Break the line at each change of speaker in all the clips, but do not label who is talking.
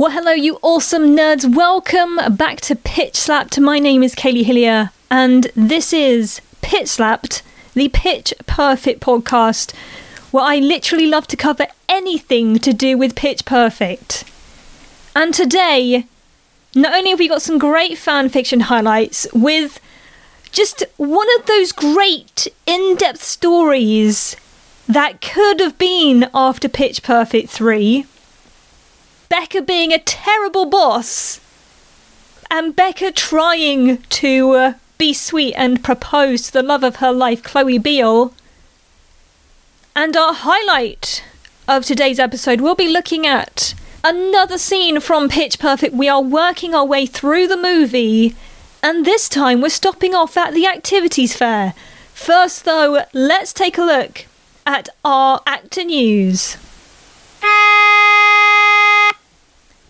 Well, hello, you awesome nerds. Welcome back to Pitch Slapped. My name is Kaylee Hillier, and this is Pitch Slapped, the Pitch Perfect podcast, where I literally love to cover anything to do with Pitch Perfect. And today, not only have we got some great fan fiction highlights with just one of those great in depth stories that could have been after Pitch Perfect 3 Beca being a terrible boss, and Beca trying to uh, be sweet and propose to the love of her life, Chloe Beale. And our highlight of today's episode, we'll be looking at another scene from Pitch Perfect. We are working our way through the movie, and this time we're stopping off at the activities fair. First, though, let's take a look at our actor news.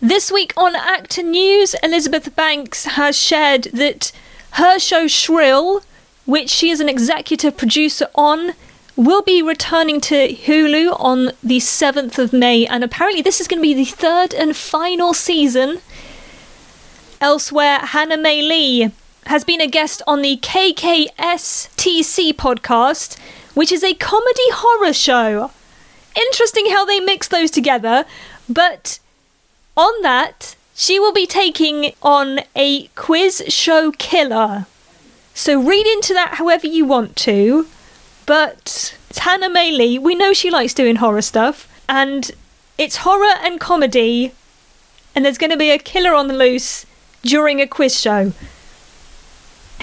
This week on Actor News, Elizabeth Banks has shared that her show Shrill, which she is an executive producer on, will be returning to Hulu on the 7th of May, and apparently this is going to be the third and final season. Elsewhere, Hana Mae Lee has been a guest on the KKSTC podcast, which is a comedy horror show. Interesting how they mix those together, but on that, she will be taking on a quiz show killer. So read into that however you want to, but Mae Lee. We know she likes doing horror stuff, and it's horror and comedy, and there's going to be a killer on the loose during a quiz show.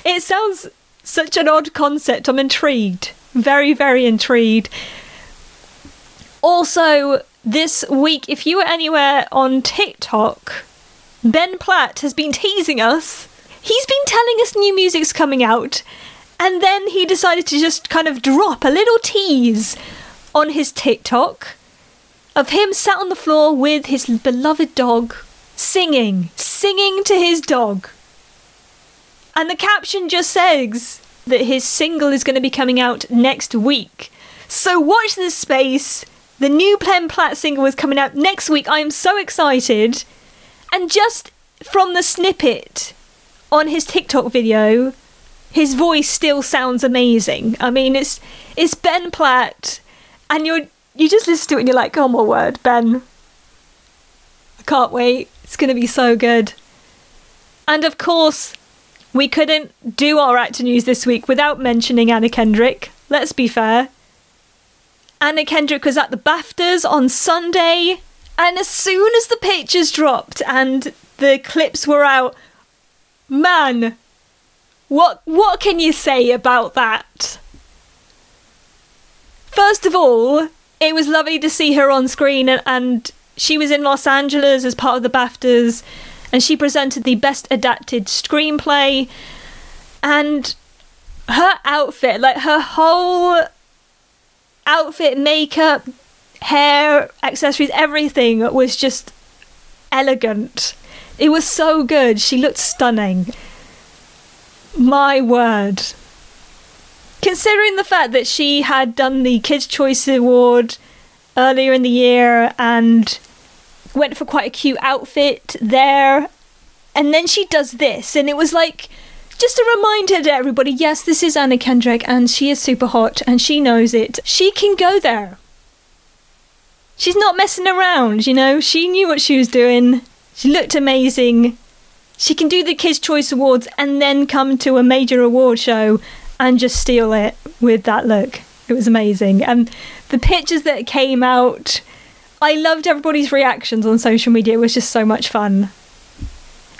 It sounds such an odd concept. I'm intrigued. Very, very intrigued. Also, this week, if you were anywhere on TikTok, Ben Platt has been teasing us. He's been telling us new music's coming out, and then he decided to just kind of drop a little tease on his TikTok of him sat on the floor with his beloved dog, singing, singing to his dog. And the caption just says that his single is going to be coming out next week. So watch this space the new Ben Platt single is coming out next week. I am so excited. And just from the snippet on his TikTok video, his voice still sounds amazing. I mean, it's it's Ben Platt, and you're you just listen to it and you're like, oh my word, Ben. I can't wait. It's gonna be so good. And of course, we couldn't do our actor news this week without mentioning Anna Kendrick. Let's be fair. Anna Kendrick was at the BAFTAs on Sunday, and as soon as the pictures dropped and the clips were out, man, what what can you say about that? First of all, it was lovely to see her on screen, and, and she was in Los Angeles as part of the BAFTAs, and she presented the Best Adapted Screenplay, and her outfit, like her whole outfit, makeup, hair, accessories, everything was just elegant. It was so good. She looked stunning. My word. Considering the fact that she had done the Kids' Choice Award earlier in the year and went for quite a cute outfit there, and then she does this, and it was like just a reminder to everybody yes, this is Anna Kendrick, and she is super hot, and she knows it. She can go there. She's not messing around, you know? She knew what she was doing. She looked amazing. She can do the Kids' Choice Awards and then come to a major award show and just steal it with that look. It was amazing. And the pictures that came out, I loved everybody's reactions on social media. It was just so much fun.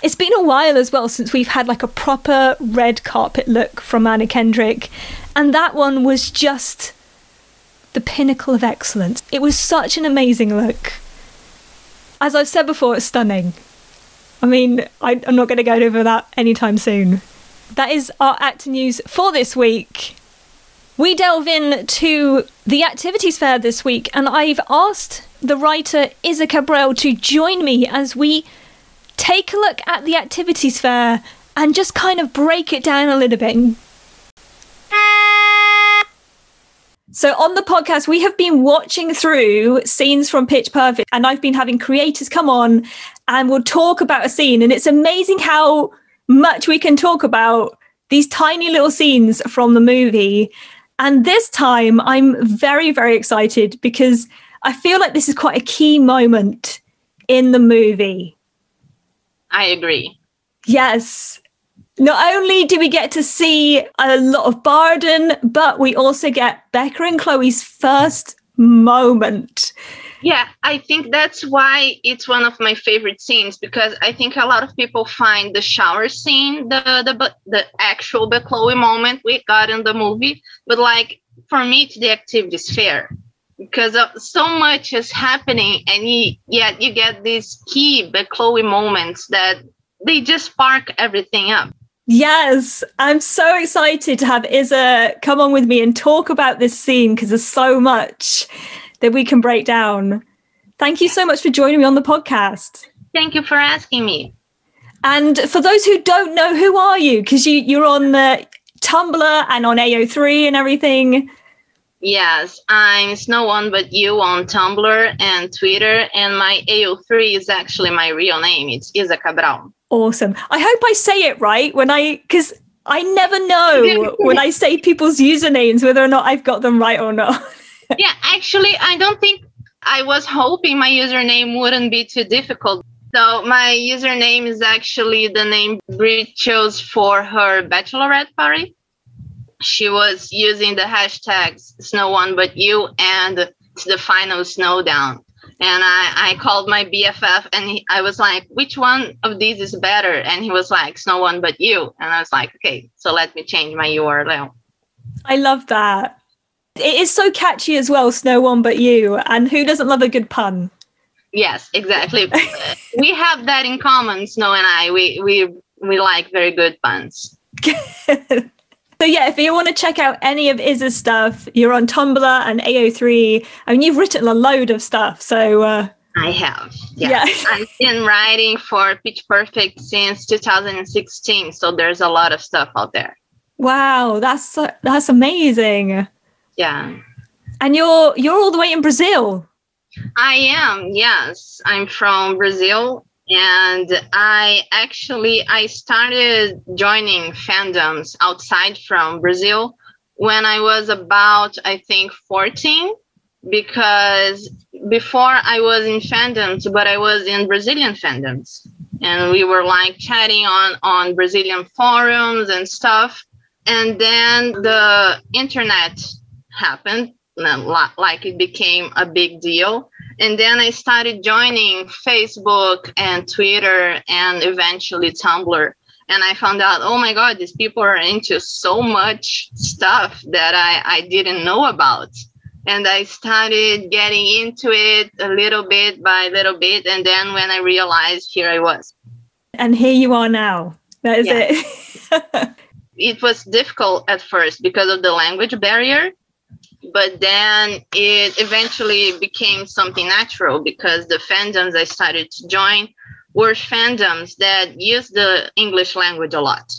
It's been a while as well since we've had like a proper red carpet look from Anna Kendrick, and that one was just the pinnacle of excellence. It was such an amazing look. As I've said before, it's stunning. I mean, I, am not going to go over that anytime soon. That is our actor news for this week. We delve into the activities fair this week, and I've asked the writer Isa Cabral to join me as we take a look at the activities fair and just kind of break it down a little bit. So, on the podcast, we have been watching through scenes from Pitch Perfect, and I've been having creators come on and we'll talk about a scene. And it's amazing how much we can talk about these tiny little scenes from the movie. And this time, I'm very, very excited because I feel like this is quite a key moment in the movie.
I agree.
Yes. Not only do we get to see a lot of Barden, but we also get Beca and Chloe's first moment.
Yeah, I think that's why it's one of my favorite scenes because I think a lot of people find the shower scene the the the actual Chloe moment we got in the movie, but like for me, it's the activities fair because uh, so much is happening, and you, yet you get these key Bechloe moments that they just spark everything up.
Yes, I'm so excited to have Isa come on with me and talk about this scene because there's so much that we can break down. Thank you so much for joining me on the podcast.
Thank you for asking me.
And for those who don't know, who are you? Because you, you're on the Tumblr and on AO3 and everything.
Yes, I'm Snow One But You on Tumblr and Twitter, and my AO3 is actually my real name. It's Isa Cabral.
Awesome. I hope I say it right when I, because I never know when I say people's usernames whether or not I've got them right or not.
yeah, actually, I don't think I was hoping my username wouldn't be too difficult. So my username is actually the name Brit chose for her bachelorette party. She was using the hashtags Snow One But You and the final Snowdown and I, I called my BFF and he, I was like, which one of these is better? And he was like, no one but you. And I was like, okay, so let me change my URL.
I love that. It is so catchy as well, Snow One But You. And who doesn't love a good pun?
Yes, exactly. we have that in common, Snow and I. We we we like very good puns.
So yeah, if you want to check out any of Isa's stuff, you're on Tumblr and AO3. I mean, you've written a load of stuff. So uh,
I have. Yeah. I've been writing for Pitch Perfect since 2016. So there's a lot of stuff out there.
Wow, that's that's amazing.
Yeah.
And you're you're all the way in Brazil.
I am. Yes, I'm from Brazil and i actually i started joining fandoms outside from brazil when i was about i think 14 because before i was in fandoms but i was in brazilian fandoms. And we were like chatting on on brazilian forums and stuff. And then the internet happened like it became a big deal and then I started joining Facebook and Twitter and eventually Tumblr. And I found out, oh my God, these people are into so much stuff that I, I didn't know about. And I started getting into it a little bit by little bit. And then when I realized, here I was.
And here you are now. That is yeah. it.
it was difficult at first because of the language barrier but then it eventually became something natural because the fandoms I started to join were fandoms that use the English language a lot.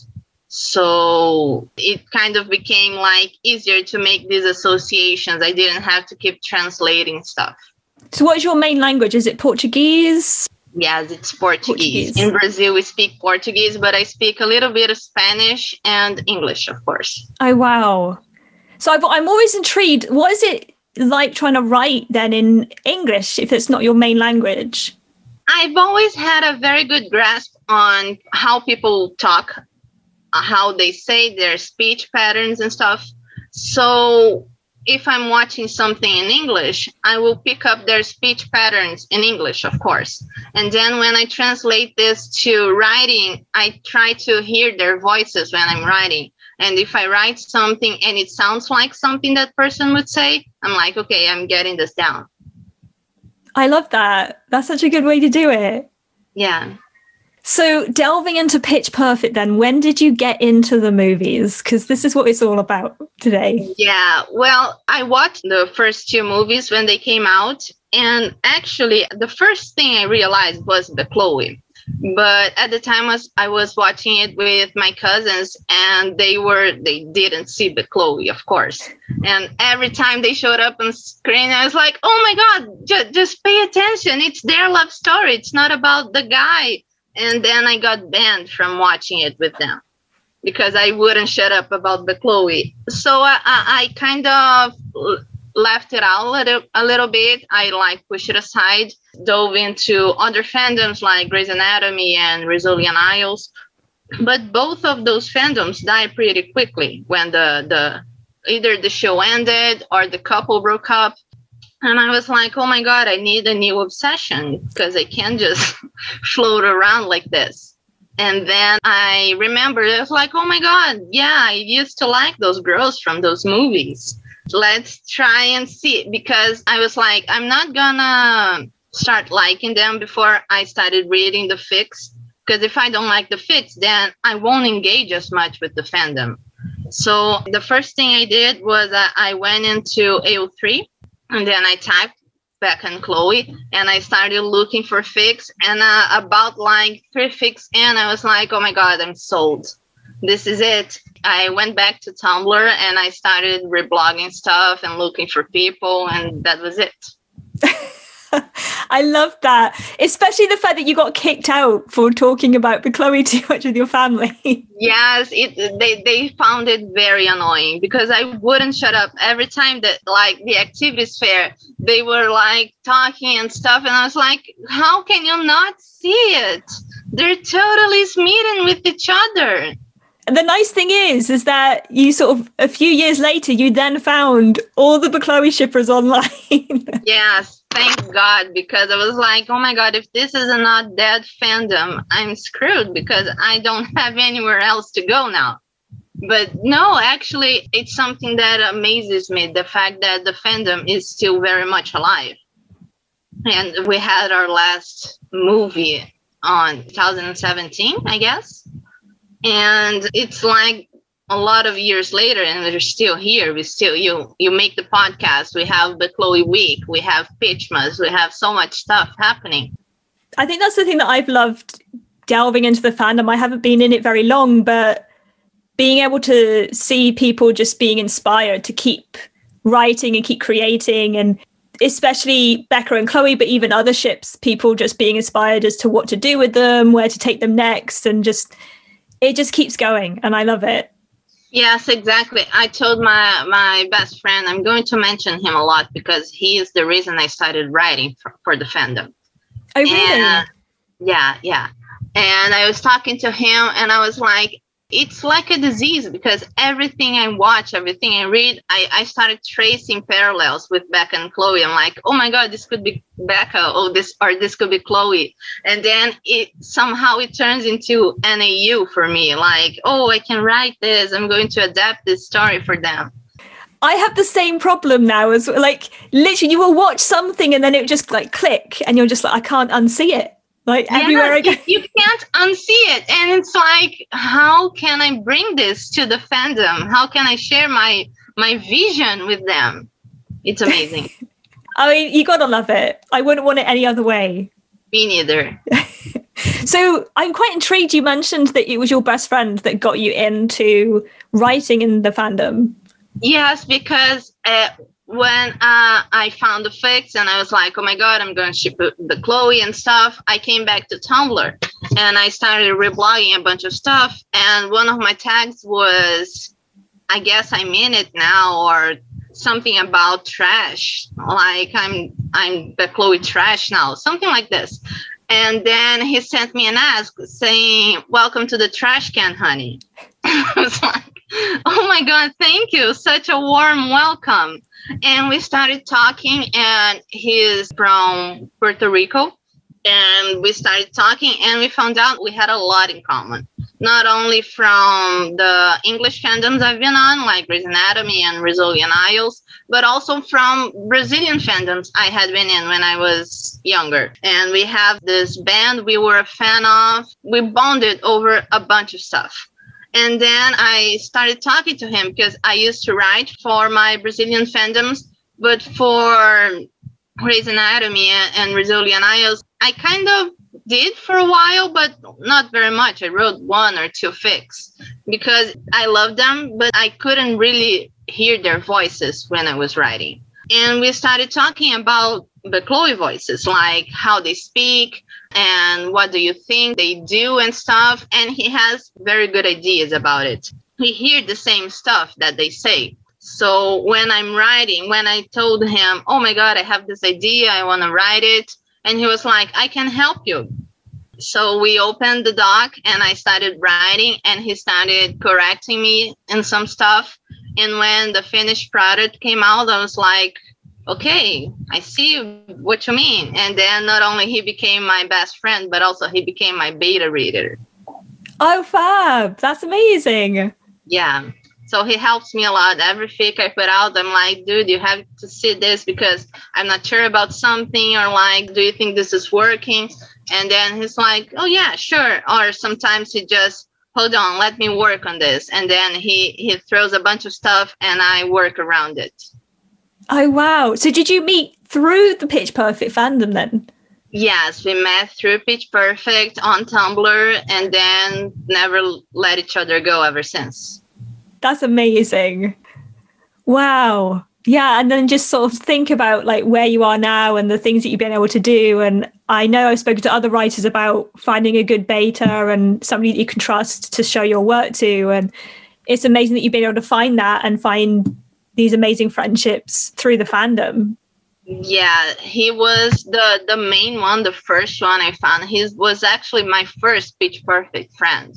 So it kind of became like easier to make these associations. I didn't have to keep translating stuff.
So, what's your main language? Is it Portuguese?
Yes, it's Portuguese. Portuguese. In Brazil, we speak Portuguese, but I speak a little bit of Spanish and English, of course.
Oh, wow. So i am always intrigued. What is it like trying to write then in English if it's not your main language?
I've always had a very good grasp on how people talk, how they say their speech patterns and stuff. So if I'm watching something in English, I will pick up their speech patterns in English, of course. And then when I translate this to writing, I try to hear their voices when I'm writing. And if I write something and it sounds like something that person would say, I'm like, okay, I'm getting this down.
I love that. That's such a good way to do it.
Yeah.
So, delving into Pitch Perfect, then, when did you get into the movies? Because this is what it's all about today.
Yeah, well, I watched the first two movies when they came out. And actually, the first thing I realized was Bechloe but at the time was I was watching it with my cousins and they were they didn't see Bechloe of course. And every time they showed up on screen I was like oh my god just, just pay attention. It's their love story. It's not about the guy. And then I got banned from watching it with them because I wouldn't shut up about Bechloe. So I, I, I kind of left it out a little, a little bit. I like pushed it aside, dove into other fandoms like Grey's Anatomy and Rizzoli and Isles. But both of those fandoms died pretty quickly when the, the either the show ended or the couple broke up. And I was like, oh my God, I need a new obsession because I can't just float around like this. And then I remembered, I was like, oh my God, yeah, I used to like those girls from those movies let's try and see because I was like, I'm not gonna start liking them before I started reading the fics. Because if I don't like the fics, then I won't engage as much with the fandom. So the first thing I did was uh, I went into AO3 and then I typed Beca and Chloe and I started looking for fics And uh, about like three fics and I was like, oh my God, I'm sold. This is it. I went back to Tumblr and I started reblogging stuff and looking for people, and that was it.
I love that, especially the fact that you got kicked out for talking about Bechloe too much with your family.
yes, it they they found it very annoying because I wouldn't shut up every time that like the activities fair they were like talking and stuff, and I was like, how can you not see it? They're totally smitten with each other
the nice thing is, is that you sort of a few years later, you then found all Bechloe shippers online.
yes, thank God, because I was like, oh my God, if this is not dead fandom, I'm screwed because I don't have anywhere else to go now. But no, actually, it's something that amazes me the fact that the fandom is still very much alive. And we had our last movie on 2017, I guess and it's like a lot of years later and we're still here. We still you you make the podcast. We have Bechloe week. We have pitchmas. We have so much stuff happening.
I think that's the thing that i've loved delving into the fandom. I haven't been in it very long but being able to see people just being inspired to keep writing and keep creating and especially Beca and Chloe, but even other ships, people just being inspired as to what to do with them, where to take them next, and just it just keeps going and I love it.
Yes, exactly. I told my my best friend I'm going to mention him a lot because he is the reason I started writing for, for the fandom.
Oh, really?
And, yeah, yeah. And I was talking to him and I was like, it's like a disease because everything I watch, everything I read, I, I started tracing parallels with Beca and Chloe. I'm like, oh my God, this could be Beca, or this or this could be Chloe. And then it somehow it turns into an AU for me. Like, oh, I can write this. I'm going to adapt this story for them.
I have the same problem now as like literally you will watch something and then it just like click and you're just like, I can't unsee it. Like yeah, everywhere I go.
You can't unsee it. And it's like, how can I bring this to the fandom? How can I share my my vision with them? It's amazing.
I mean, you gotta love it. I wouldn't want it any other way.
Me neither.
so I'm quite intrigued. You mentioned that it was your best friend that got you into writing in the fandom.
Yes, because uh, when uh, I found the fics and I was like, oh my God, I'm going to ship Bechloe and stuff, I came back to Tumblr and I started reblogging a bunch of stuff. And one of my tags was, I guess I'm in it now, or something about trash. Like I'm, I'm Bechloe trash now, something like this. And then he sent me an ask saying, welcome to the trash can, honey. I was like, oh my God, thank you. Such a warm welcome. And we started talking and he's from puerto rico. And we started talking and we found out we had a lot in common. Not only from the english fandoms i've been on like Grey's anatomy and Rizzoli and Isles but also from brazilian fandoms i had been in when i was younger. And we have this band we were a fan of. We bonded over a bunch of stuff and then I started talking to him because I used to write for my Brazilian fandoms, but for Grey's Anatomy and Rizzoli and Isles, I kind of did for a while, but not very much. I wrote one or two fics because I love them, but I couldn't really hear their voices when I was writing. And we started talking about Bechloe voices, like how they speak and what do you think they do and stuff. And he has very good ideas about it. We hear the same stuff that they say. So when I'm writing, when I told him, oh my God, I have this idea, I want to write it. And he was like, I can help you. So we opened the doc and I started writing, and he started correcting me and some stuff. And when the finished product came out, I was like, okay, I see what you mean. And then not only he became my best friend, but also he became my beta reader.
Oh, fab. That's amazing.
Yeah. So he helps me a lot. Every fic I put out, I'm like, dude, you have to see this because I'm not sure about something, or like, do you think this is working? And then he's like, oh, yeah, sure. Or sometimes he just, hold on, let me work on this. And then he, he throws a bunch of stuff and I work around it.
Oh, wow. So did you meet through the Pitch Perfect fandom then?
Yes, we met through Pitch Perfect on Tumblr and then never let each other go ever since.
That's amazing. Wow. Yeah, and then just sort of think about like where you are now and the things that you've been able to do. And I know I've spoken to other writers about finding a good beta and somebody that you can trust to show your work to. And it's amazing that you've been able to find that and find these amazing friendships through the fandom.
Yeah, he was the the main one, the first one I found. He was actually my first pitch perfect friend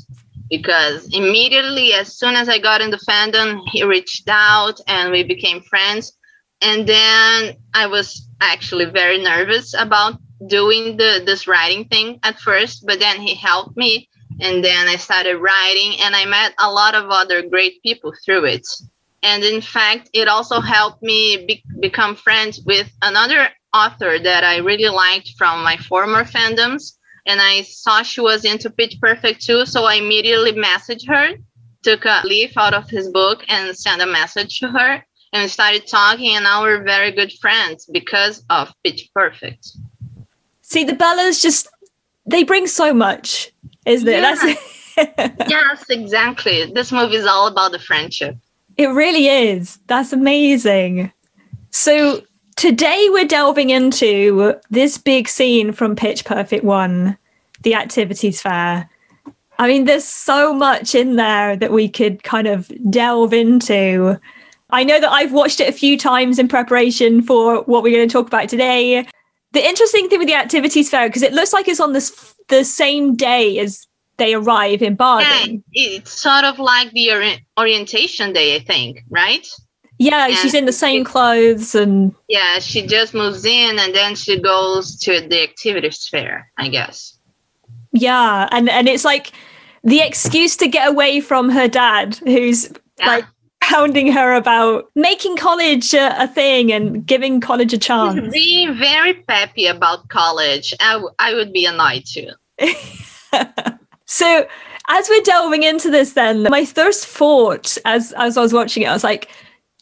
because immediately as soon as I got in the fandom, he reached out and we became friends. And then I was actually very nervous about doing the this writing thing at first, but then he helped me and then I started writing and I met a lot of other great people through it. And in fact, it also helped me be- become friends with another author that I really liked from my former fandoms and I saw she was into Pitch Perfect too. So I immediately messaged her, took a leaf out of his book, and sent a message to her. And we started talking, and now we're very good friends because of Pitch Perfect.
See, the Bellas just, they bring so much, isn't it?
Yeah. yes, exactly. This movie is all about the friendship.
It really is. That's amazing. So Today, we're delving into this big scene from Pitch Perfect 1, the activities fair. I mean, there's so much in there that we could kind of delve into. I know that I've watched it a few times in preparation for what we're going to talk about today. The interesting thing with the activities fair, because it looks like it's on this the same day as they arrive in Barden.
Yeah, it's sort of like the ori- orientation day, I think, right?
Yeah, and she's in the same clothes and
yeah, she just moves in and then she goes to the activities fair, I guess.
Yeah, and and it's like the excuse to get away from her dad, who's yeah. like pounding her about making college a, a, thing and giving college a chance. He's
being very peppy about college. I, w- I would be annoyed too.
so as we're delving into this then, my first thought as as I was watching it, I was like,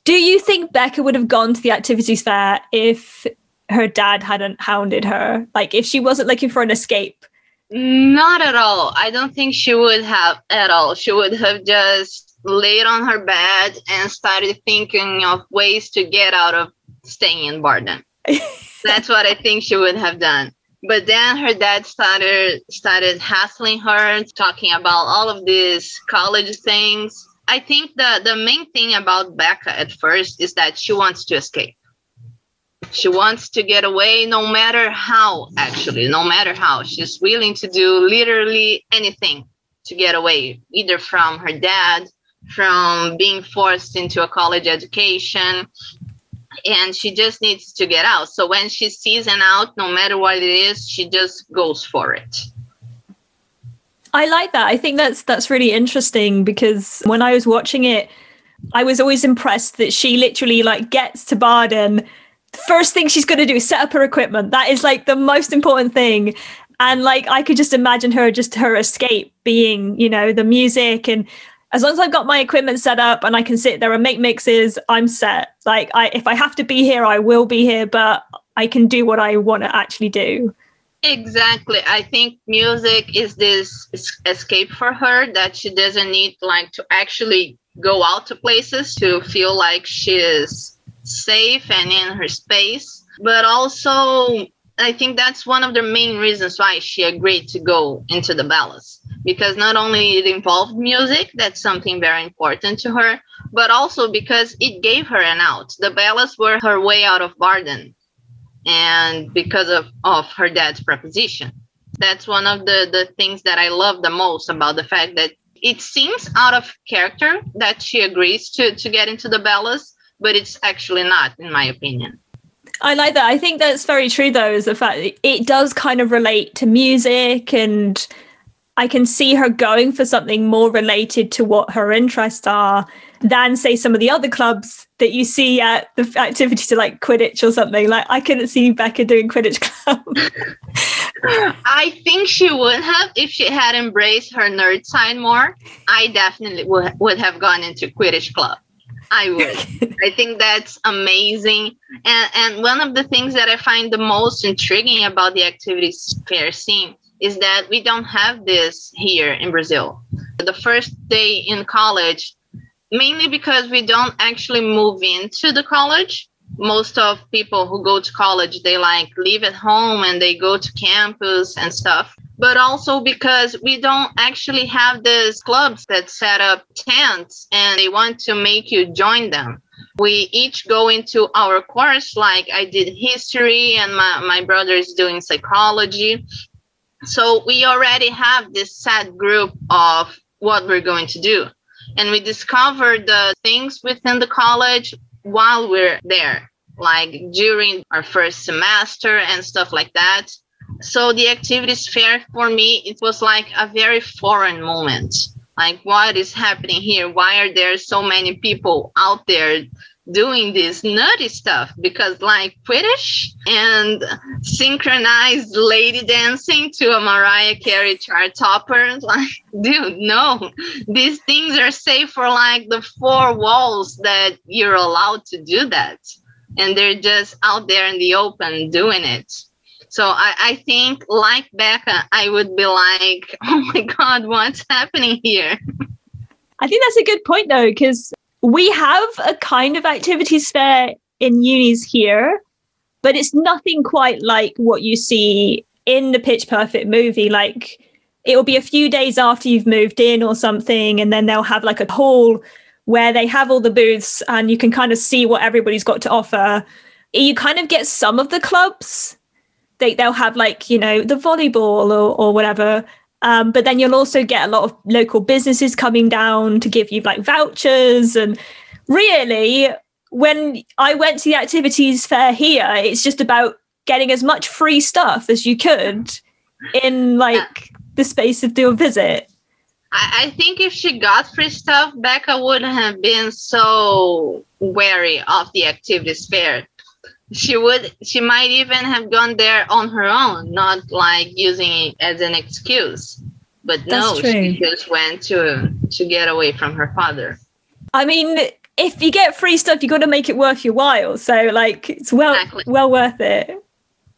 do you think Beca would have gone to the activities fair if her dad hadn't hounded her? Like if she wasn't looking for an escape?
Not at all. I don't think she would have at all. She would have just laid on her bed and started thinking of ways to get out of staying in Barden. That's what I think she would have done. But then her dad started started hassling her, talking about all of these college things I think the the main thing about Beca at first is that she wants to escape. She wants to get away no matter how, actually, no matter how. She's willing to do literally anything to get away, either from her dad, from being forced into a college education, and she just needs to get out. So when she sees an out, no matter what it is, she just goes for it.
I like that. I think that's that's really interesting because when I was watching it, I was always impressed that she literally like gets to Barden. First thing she's going to do is set up her equipment. That is like the most important thing. And like I could just imagine her just her escape being, you know, the music and as long as I've got my equipment set up and I can sit there and make mixes, I'm set. Like I if I have to be here, I will be here, but I can do what I want to actually do.
Exactly. I think music is this escape for her that she doesn't need like to actually go out to places to feel like she is safe and in her space. But also I think that's one of the main reasons why she agreed to go into the Bellas because not only it involved music, that's something very important to her, but also because it gave her an out. The Bellas were her way out of Barden and because of, of her dad's proposition. That's one of the, the things that I love the most about the fact that it seems out of character that she agrees to, to get into the Bellas, but it's actually not, in my opinion.
I like that. I think that's very true, though, is the fact that it does kind of relate to music, and I can see her going for something more related to what her interests are than, say, some of the other clubs that you see at the activities like Quidditch or something. Like, I couldn't see Beca doing Quidditch club.
I think she would have if she had embraced her nerd side more. I definitely would, would have gone into Quidditch club. I would. I think that's amazing. And and one of the things that I find the most intriguing about the activities fair scene is that we don't have this here in Brazil. The first day in college, mainly because we don't actually move into the college. Most of people who go to college, they like live at home and they go to campus and stuff but also because we don't actually have these clubs that set up tents and they want to make you join them. We each go into our course, like I did history and my, my brother is doing psychology. So we already have this set group of what we're going to do. And we discover the things within the college while we're there, like during our first semester and stuff like that. So the activities fair for me it was like a very foreign moment. Like what is happening here? Why are there so many people out there doing this nutty stuff because like Quidditch and synchronized lady dancing to a Mariah Carey chart topper. Like, dude, no, these things are safe for like the four walls that you're allowed to do that. And they're just out there in the open doing it. So I, I think, like Beca, I would be like, oh my God, what's happening here?
I think that's a good point, though, because we have a kind of activities fair in unis here, but it's nothing quite like what you see in the Pitch Perfect movie. Like, it will be a few days after you've moved in or something, and then they'll have like a hall where they have all the booths and you can kind of see what everybody's got to offer. You kind of get some of the clubs they they'll have like you know the volleyball or or whatever. Um, but then you'll also get a lot of local businesses coming down to give you like vouchers and really when I went to the activities fair here, it's just about getting as much free stuff as you could in like the space of your visit.
I, I think if she got free stuff, Beca would have been so wary of the activities fair she would she might even have gone there on her own not like using it as an excuse. But no she just went to to get away from her father.
I mean if you get free stuff you got to make it worth your while. So like it's well exactly. well worth it.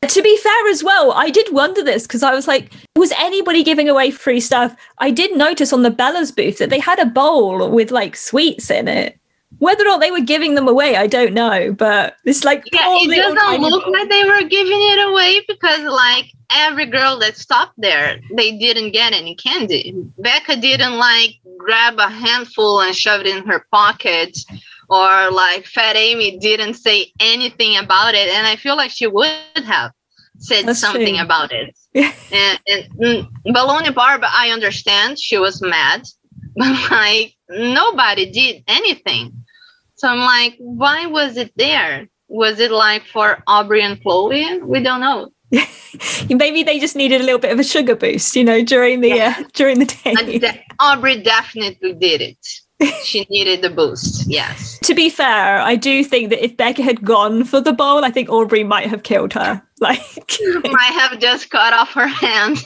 To be fair as well i did wonder this because i was like was anybody giving away free stuff? I did notice on the bella's booth that they had a bowl with like sweets in it whether or not they were giving them away, I don't know. But it's like
yeah, it doesn't look like they were giving it away because like every girl that stopped there, they didn't get any candy. Beca didn't like grab a handful and shove it in her pocket, or like Fat Amy didn't say anything about it. And I feel like she would have said That's something true. about it. and, and mm, Baloney Barb, I understand she was mad, but like nobody did anything. So I'm like, why was it there? Was it like for Aubrey and Chloe? We don't know.
Maybe they just needed a little bit of a sugar boost, you know, during the yeah. uh, during the day. De-
Aubrey definitely did it. she needed the boost. Yes.
To be fair, I do think that if Beca had gone for the bowl, I think Aubrey might have killed her. Like,
might have just cut off her hand.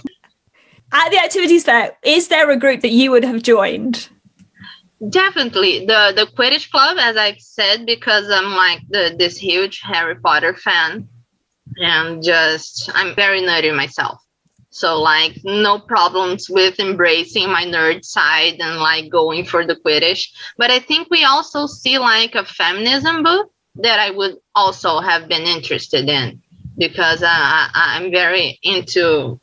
At the activities fair, is there a group that you would have joined?
Definitely the the Quidditch club, as I've said, because I'm like the this huge Harry Potter fan. and just I'm very nerdy myself. So like no problems with embracing my nerd side and like going for the Quidditch. But I think we also see like a feminism book that I would also have been interested in because uh, I, I'm very into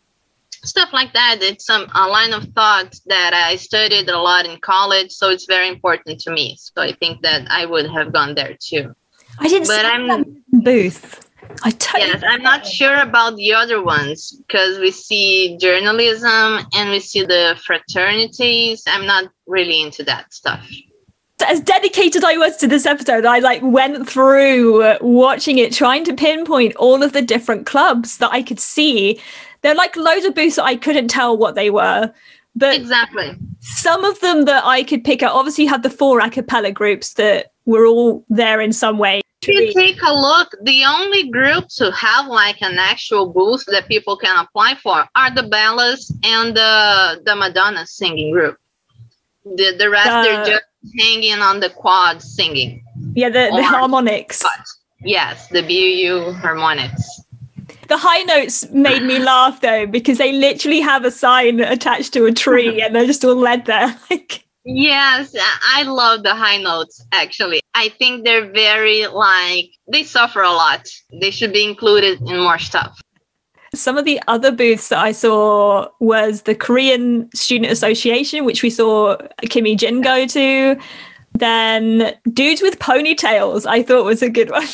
stuff like that. It's some a line of thought that I studied a lot in college, so it's very important to me. So I think that I would have gone there too.
I didn't
But
see
I'm-
that booth. I totally
Yes, I'm not sure about the other ones because we see journalism and we see the fraternities. I'm not really into that stuff.
as dedicated I was to this episode, I like went through watching it, trying to pinpoint all of the different clubs that I could see. There are like loads of booths that I couldn't tell what they were, but
Exactly.
some of them that I could pick out. Obviously, you had the four a cappella groups that were all there in some way.
If you take a look, the only groups who have like an actual booth that people can apply for are the Bellas and the the Madonna singing group. The the rest they're just hanging on the quad singing.
Yeah, the, the harmonics.
Yes, the BU harmonics.
The high notes made me laugh though because they literally have a sign attached to a tree and they're just all led there. Like
Yes, I love the high notes actually. I think they're very like they suffer a lot. They should be included in more stuff.
some of the other booths that I saw was the Korean Student Association, which we saw Kimmy Jin go to. Then Dudes with Ponytails, I thought was a good one.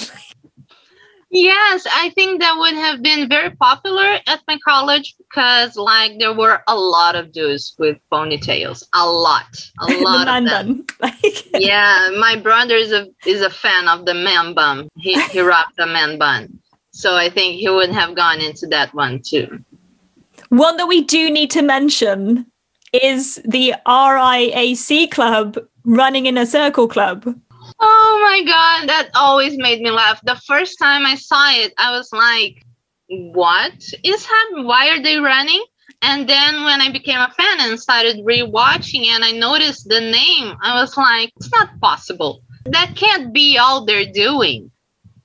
Yes, I think that would have been very popular at my college because like there were a lot of dudes with ponytails. A lot. A lot
man
of them. Yeah, my brother is a is a fan of the man bun. He he rocked the man bun. So I think he would have gone into that one too.
one that we do need to mention is the RIAC club running in a circle club.
Oh my god, that always made me laugh. The first time I saw it, I was like, "What is happening? Why are they running?" And then when I became a fan and started rewatching and I noticed the name, I was like, "It's not possible. That can't be all they're doing."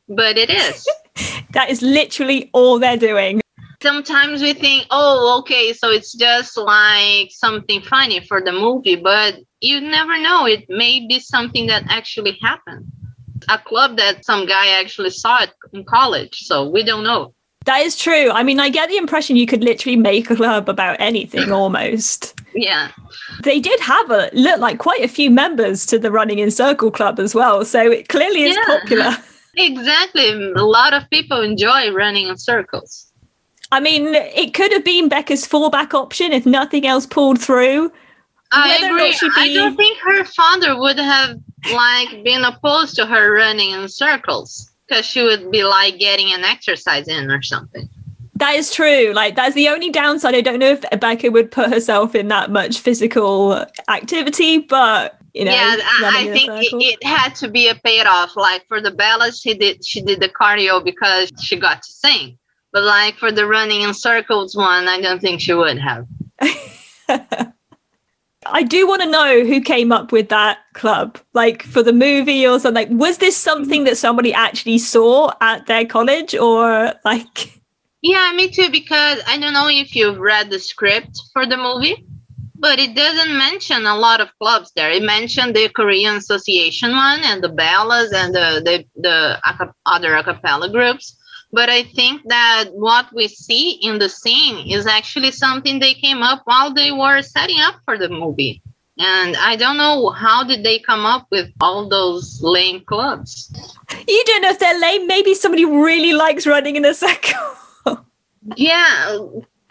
But it is.
That is literally all they're doing.
Sometimes we think, "Oh, okay, so it's just like something funny for the movie," but you never know. It may be something that actually happened. A club that some guy actually saw it in college, so we don't know.
That is true. I mean, I get the impression you could literally make a club about anything almost.
Yeah,
They did have a look like quite a few members to the Running in Circle Club as well, so it clearly is
Yeah.
popular.
exactly. A lot of people enjoy running in circles.
I mean, it could have been Beca's fallback option if nothing else pulled through.
I
Whether
agree.
she
I don't think her father would have like been opposed to her running in circles because she would be like getting an exercise in or something.
That is true. Like that's the only downside. I don't know if Beca would put herself in that much physical activity, but you know,
yeah, I, I think it, it had to be a paid off. Like for the Bellas, she did she did the cardio because she got to sing. But like for the running in circles one, I don't think she would have.
I do want to know who came up with that club, like for the movie or something. Like, was this something that somebody actually saw at their college, or like?
Yeah, me too. Because I don't know if you've read the script for the movie, but it doesn't mention a lot of clubs there. It mentioned the Korean Association one and the Bellas and the the, the other a cappella groups. But I think that what we see in the scene is actually something they came up while they were setting up for the movie. And I don't know how did they come up with all those lame clubs.
You don't know if they're lame. Maybe somebody really likes running in a circle.
Yeah,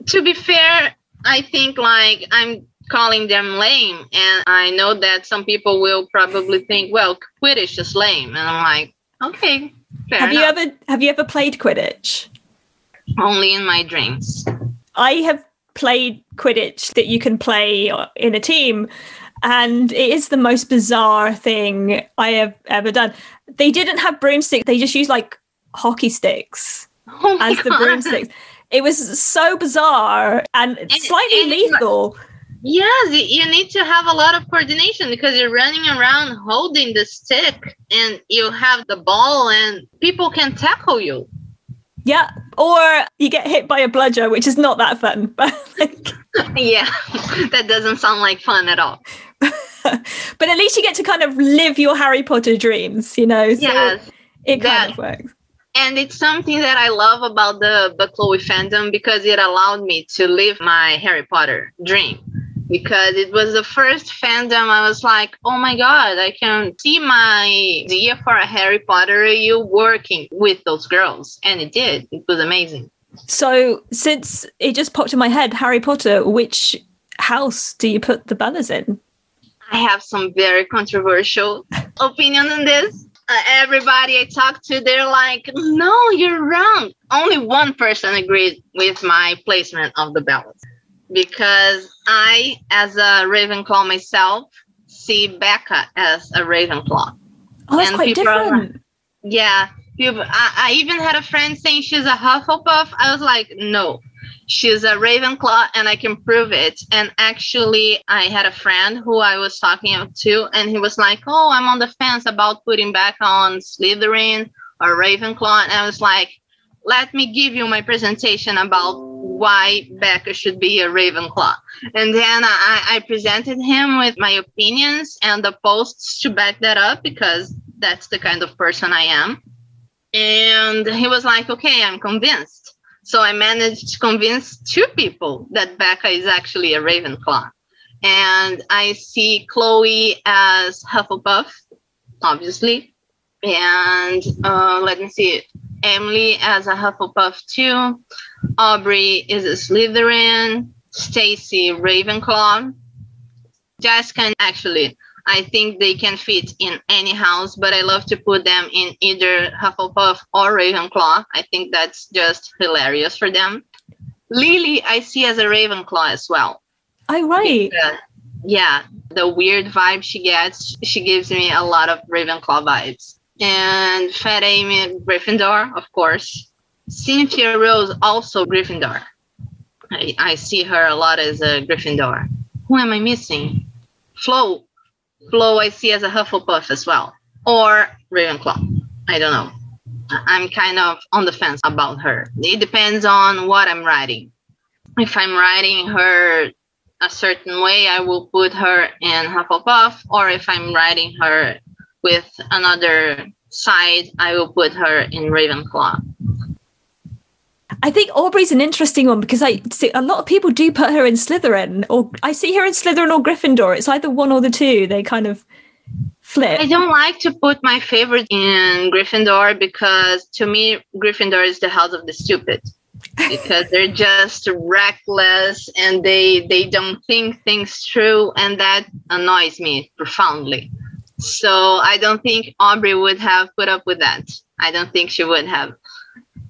to be fair, I think like I'm calling them lame, and I know that some people will probably think, well, Quidditch is lame, and I'm like, okay, fair
have you ever have you ever played Quidditch?
Only in my dreams.
I have played Quidditch that you can play in a team, and it is the most bizarre thing I have ever done. They didn't have broomsticks; they just used like hockey sticks
Oh
as the broomsticks. It was so bizarre and slightly
and-
lethal.
Yes, you need to have a lot of coordination because you're running around holding the stick, and you have the ball, and people can tackle you.
Yeah, or you get hit by a bludger, which is not that fun. But like,
yeah, that doesn't sound like fun at all.
but at least you get to kind of live your Harry Potter dreams, you know. So
yes,
it kind
that-
of works.
and it's something that I love about the Bechloe fandom because it allowed me to live my Harry Potter dream. Because it was the first fandom I was like, oh my god, I can see my idea for a Harry Potter AU working with those girls, and it did. It was amazing.
So since it just popped in my head, Harry Potter, which house do you put the Bellas in?
I have some very controversial opinion on this. Uh, everybody I talk to, they're like, "No, you're wrong." Only one person agreed with my placement of the Bellas because I, as a Ravenclaw myself, see Beca as a Ravenclaw.
Oh, that's
And
quite
people are-
different.
Yeah, people, I, I even had a friend saying she's a Hufflepuff. I was like, no, she's a Ravenclaw, and I can prove it. And actually, I had a friend who I was talking to, and he was like, oh, I'm on the fence about putting back on Slytherin or Ravenclaw. And I was like, let me give you my presentation about why Beca should be a Ravenclaw. And then I, I presented him with my opinions and the posts to back that up because that's the kind of person I am. And he was like, okay, I'm convinced. So I managed to convince two people that Beca is actually a Ravenclaw. And I see Chloe as Hufflepuff, obviously. And uh, let me see, Emily as a Hufflepuff too. Aubrey is a Slytherin. Stacie Ravenclaw. Jessica actually I think they can fit in any house, but I love to put them in either Hufflepuff or Ravenclaw. I think that's just hilarious for them. Lily, I see as a Ravenclaw as well.
Oh, right.
Uh, yeah, the weird vibe she gets, she gives me a lot of Ravenclaw vibes. And Fat Amy, Gryffindor, of course. Cynthia Rose, also Gryffindor. I, I see her a lot as a Gryffindor. Who am I missing? Flo. Flo, I see as a Hufflepuff as well. Or Ravenclaw. I don't know. I'm kind of on the fence about her. It depends on what I'm writing. If I'm writing her a certain way, I will put her in Hufflepuff, or if I'm writing her with another side, I will put her in Ravenclaw.
I think Aubrey's an interesting one because I see a lot of people do put her in Slytherin, or I see her in Slytherin or Gryffindor. It's either one or the two. They kind of flip.
I don't like to put my favorite in Gryffindor because to me, Gryffindor is the house of the stupid. because they're just reckless and they they don't think things through and that annoys me profoundly so i don't think aubrey would have put up with that i don't think she would have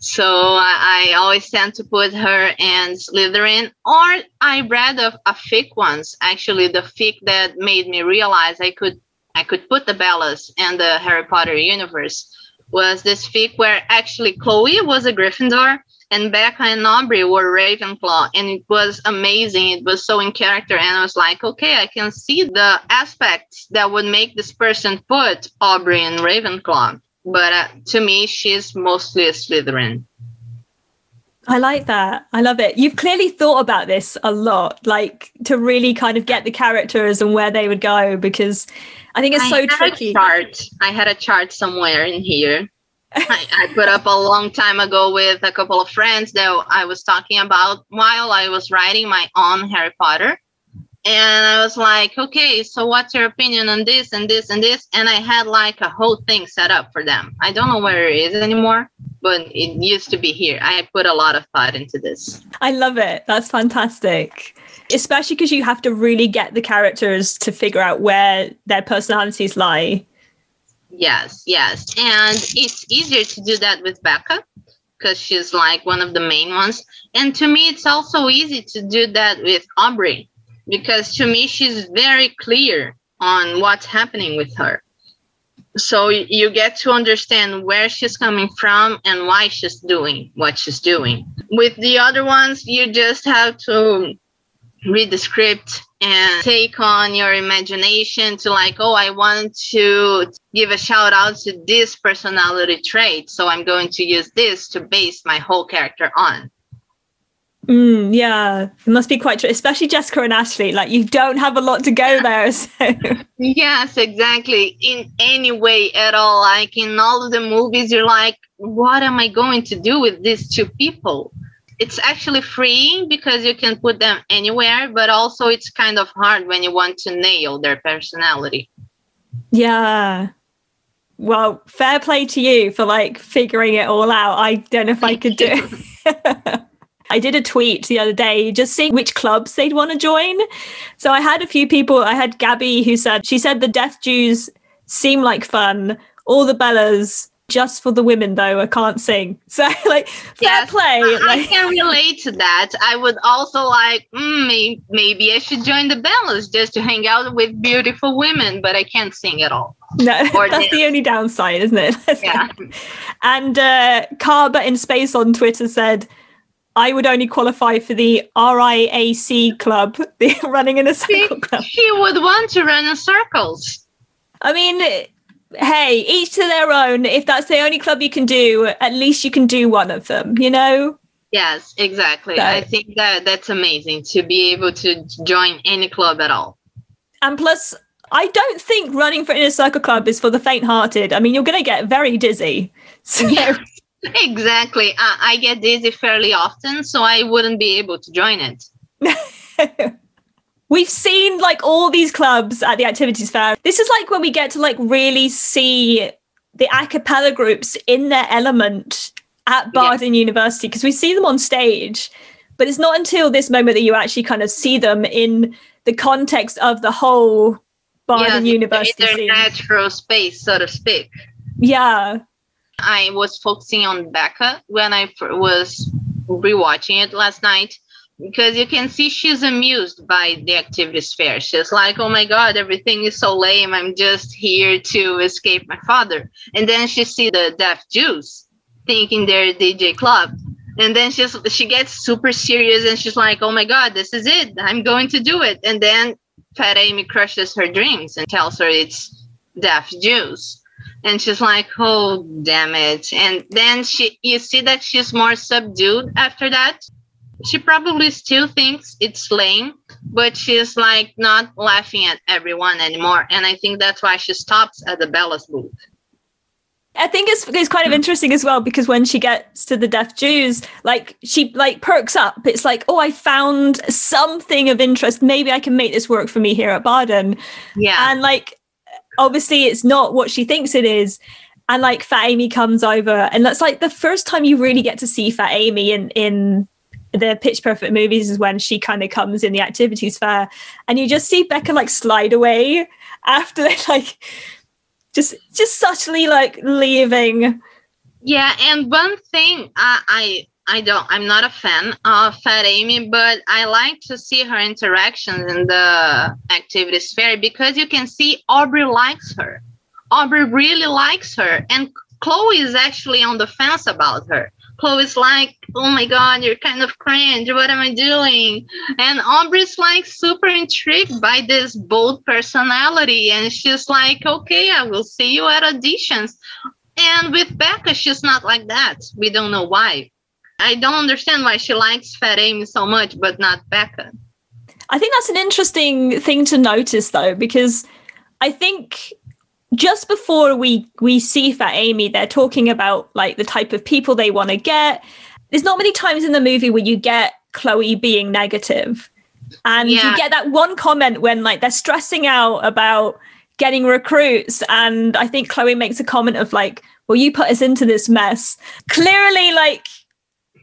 so i, I always tend to put her in slytherin or i read a, a fic once actually the fic that made me realize i could i could put the bellas in the harry potter universe was this fic where actually chloe was a gryffindor and Beca and Aubrey were Ravenclaw, and it was amazing. It was so in character, and I was like, okay, I can see the aspects that would make this person put Aubrey in Ravenclaw. But uh, to me, she's mostly a Slytherin.
I like that. I love it. You've clearly thought about this a lot, like to really kind of get the characters and where they would go, because I think it's
I
so tricky.
Chart. I had a chart somewhere in here. I, I put up a long time ago with a couple of friends that I was talking about while I was writing my own Harry Potter. And I was like, okay, so what's your opinion on this and this and this? And I had like a whole thing set up for them. I don't know where it is anymore, but it used to be here. I put a lot of thought into this.
I love it. That's fantastic. Especially because you have to really get the characters to figure out where their personalities lie.
Yes, yes. And it's easier to do that with Beca because she's like one of the main ones. And to me, it's also easy to do that with Aubrey because to me, she's very clear on what's happening with her. So you get to understand where she's coming from and why she's doing what she's doing. With the other ones, you just have to read the script and take on your imagination to like oh i want to give a shout out to this personality trait so i'm going to use this to base my whole character on
Mm, yeah, it must be quite true, especially Jessica and Ashley. Like, you don't have a lot to go there. So.
yes, exactly. In any way at all. Like, in all of the movies, you're like, what am I going to do with these two people? It's actually freeing because you can put them anywhere, but also it's kind of hard when you want to nail their personality.
Yeah. Well, fair play to you for like figuring it all out. I don't know if I could do it. I did a tweet the other day just seeing which clubs they'd want to join. So I had a few people. I had Gabby who said, she said the Deaf Jews seem like fun. All the Bellas, just for the women though, I can't sing. So like fair yes, play. I,
like, I can relate to that. I would also like mm, maybe, maybe I should join the Bellas just to hang out with beautiful women, but I can't sing at all.
No, or that's the only downside, isn't it?
yeah.
and uh Carba in space on Twitter said I would only qualify for the RIAC club, the running in a circle club.
She would want to run in circles.
I mean, hey, each to their own. If that's the only club you can do, at least you can do one of them, you know?
Yes, exactly. So, I think that that's amazing to be able to join any club at all.
And plus, I don't think running for Inner Circle Club is for the faint-hearted. I mean, you're going to get very dizzy. So.
Yeah. Exactly. I, I get dizzy fairly often, so I wouldn't be able to join it.
We've seen like all these clubs at the activities fair. This is like when we get to like really see the a cappella groups in their element at Barden University because we see them on stage, but it's not until this moment that you actually kind of see them in the context of the whole Barden University.
In their natural space, so to speak.
Yeah.
I was focusing on Beca when I was rewatching it last night because you can see she's amused by the activities fair. She's like, oh my God, everything is so lame. I'm just here to escape my father. And then she see the deaf Jews thinking they're DJ club. And then she's she gets super serious and she's like, oh my God, this is it. I'm going to do it. And then Fat Amy crushes her dreams and tells her it's deaf Jews and she's like oh damn it and then she you see that she's more subdued after that she probably still thinks it's lame but she's like not laughing at everyone anymore and i think that's why she stops at the bella's booth
I think it's, it's kind of hmm. interesting as well because when she gets to the deaf Jews, like she like perks up. It's like, oh, I found something of interest. Maybe I can make this work for me here at Barden.
Yeah.
And like obviously it's not what she thinks it is. And like fat amy comes over and that's like the first time you really get to see fat amy in in the pitch perfect movies is when she kind of comes in the activities fair and you just see beca like slide away after they like just just subtly like leaving.
Yeah and one thing i i I don't. I'm not a fan of Fat Amy, but I like to see her interactions in the activities fair because you can see Aubrey likes her. Aubrey really likes her, and Chloe is actually on the fence about her. Chloe's like, "Oh my god, you're kind of cringe. What am I doing?" And Aubrey's like super intrigued by this bold personality, and she's like, "Okay, I will see you at auditions." And with Beca, she's not like that. We don't know why I don't understand why she likes Fat Amy so much, but not Beca.
I think that's an interesting thing to notice, though, because I think just before we we see Fat Amy, they're talking about like the type of people they want to get. There's not many times in the movie where you get Chloe being negative, and yeah. you get that one comment when like they're stressing out about getting recruits, and I think Chloe makes a comment of like, "Well, you put us into this mess." Clearly, like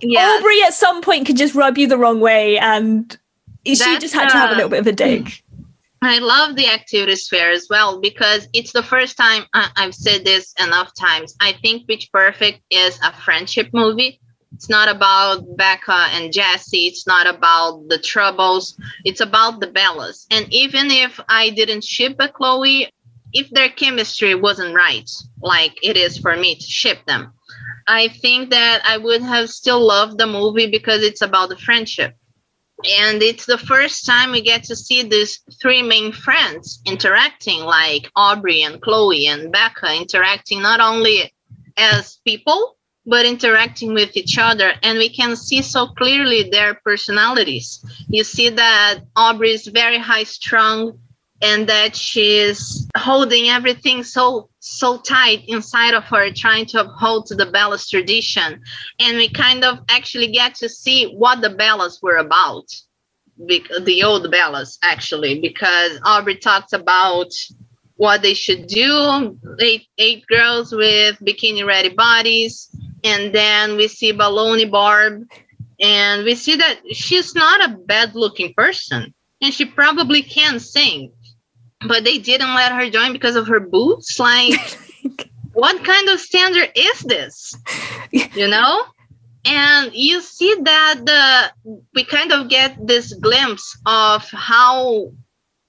yeah. Aubrey at some point could just rub you the wrong way, and she That's, just had to have a uh, little bit of a dig.
I love the activities fair as well because it's the first time I- I've said this enough times. I think Pitch Perfect is a friendship movie. It's not about Beca and Jesse. It's not about the Trebles. It's about the Bellas. And even if I didn't ship Bechloe, if their chemistry wasn't right, like it is for me to ship them, I think that I would have still loved the movie because it's about the friendship. and it's the first time we get to see these three main friends interacting like aubrey and chloe and beca interacting not only as people but interacting with each other and we can see so clearly their personalities you see that aubrey is very high strung and that she's holding everything so so tight inside of her trying to uphold the bellas tradition. And we kind of actually get to see what the bellas were about the old bellas actually because aubrey talks about what they should do eight, eight girls with bikini ready bodies and then we see baloney barb and we see that she's not a bad looking person and she probably can sing but they didn't let her join because of her boots. Like, what kind of standard is this? You know? And you see that the we kind of get this glimpse of how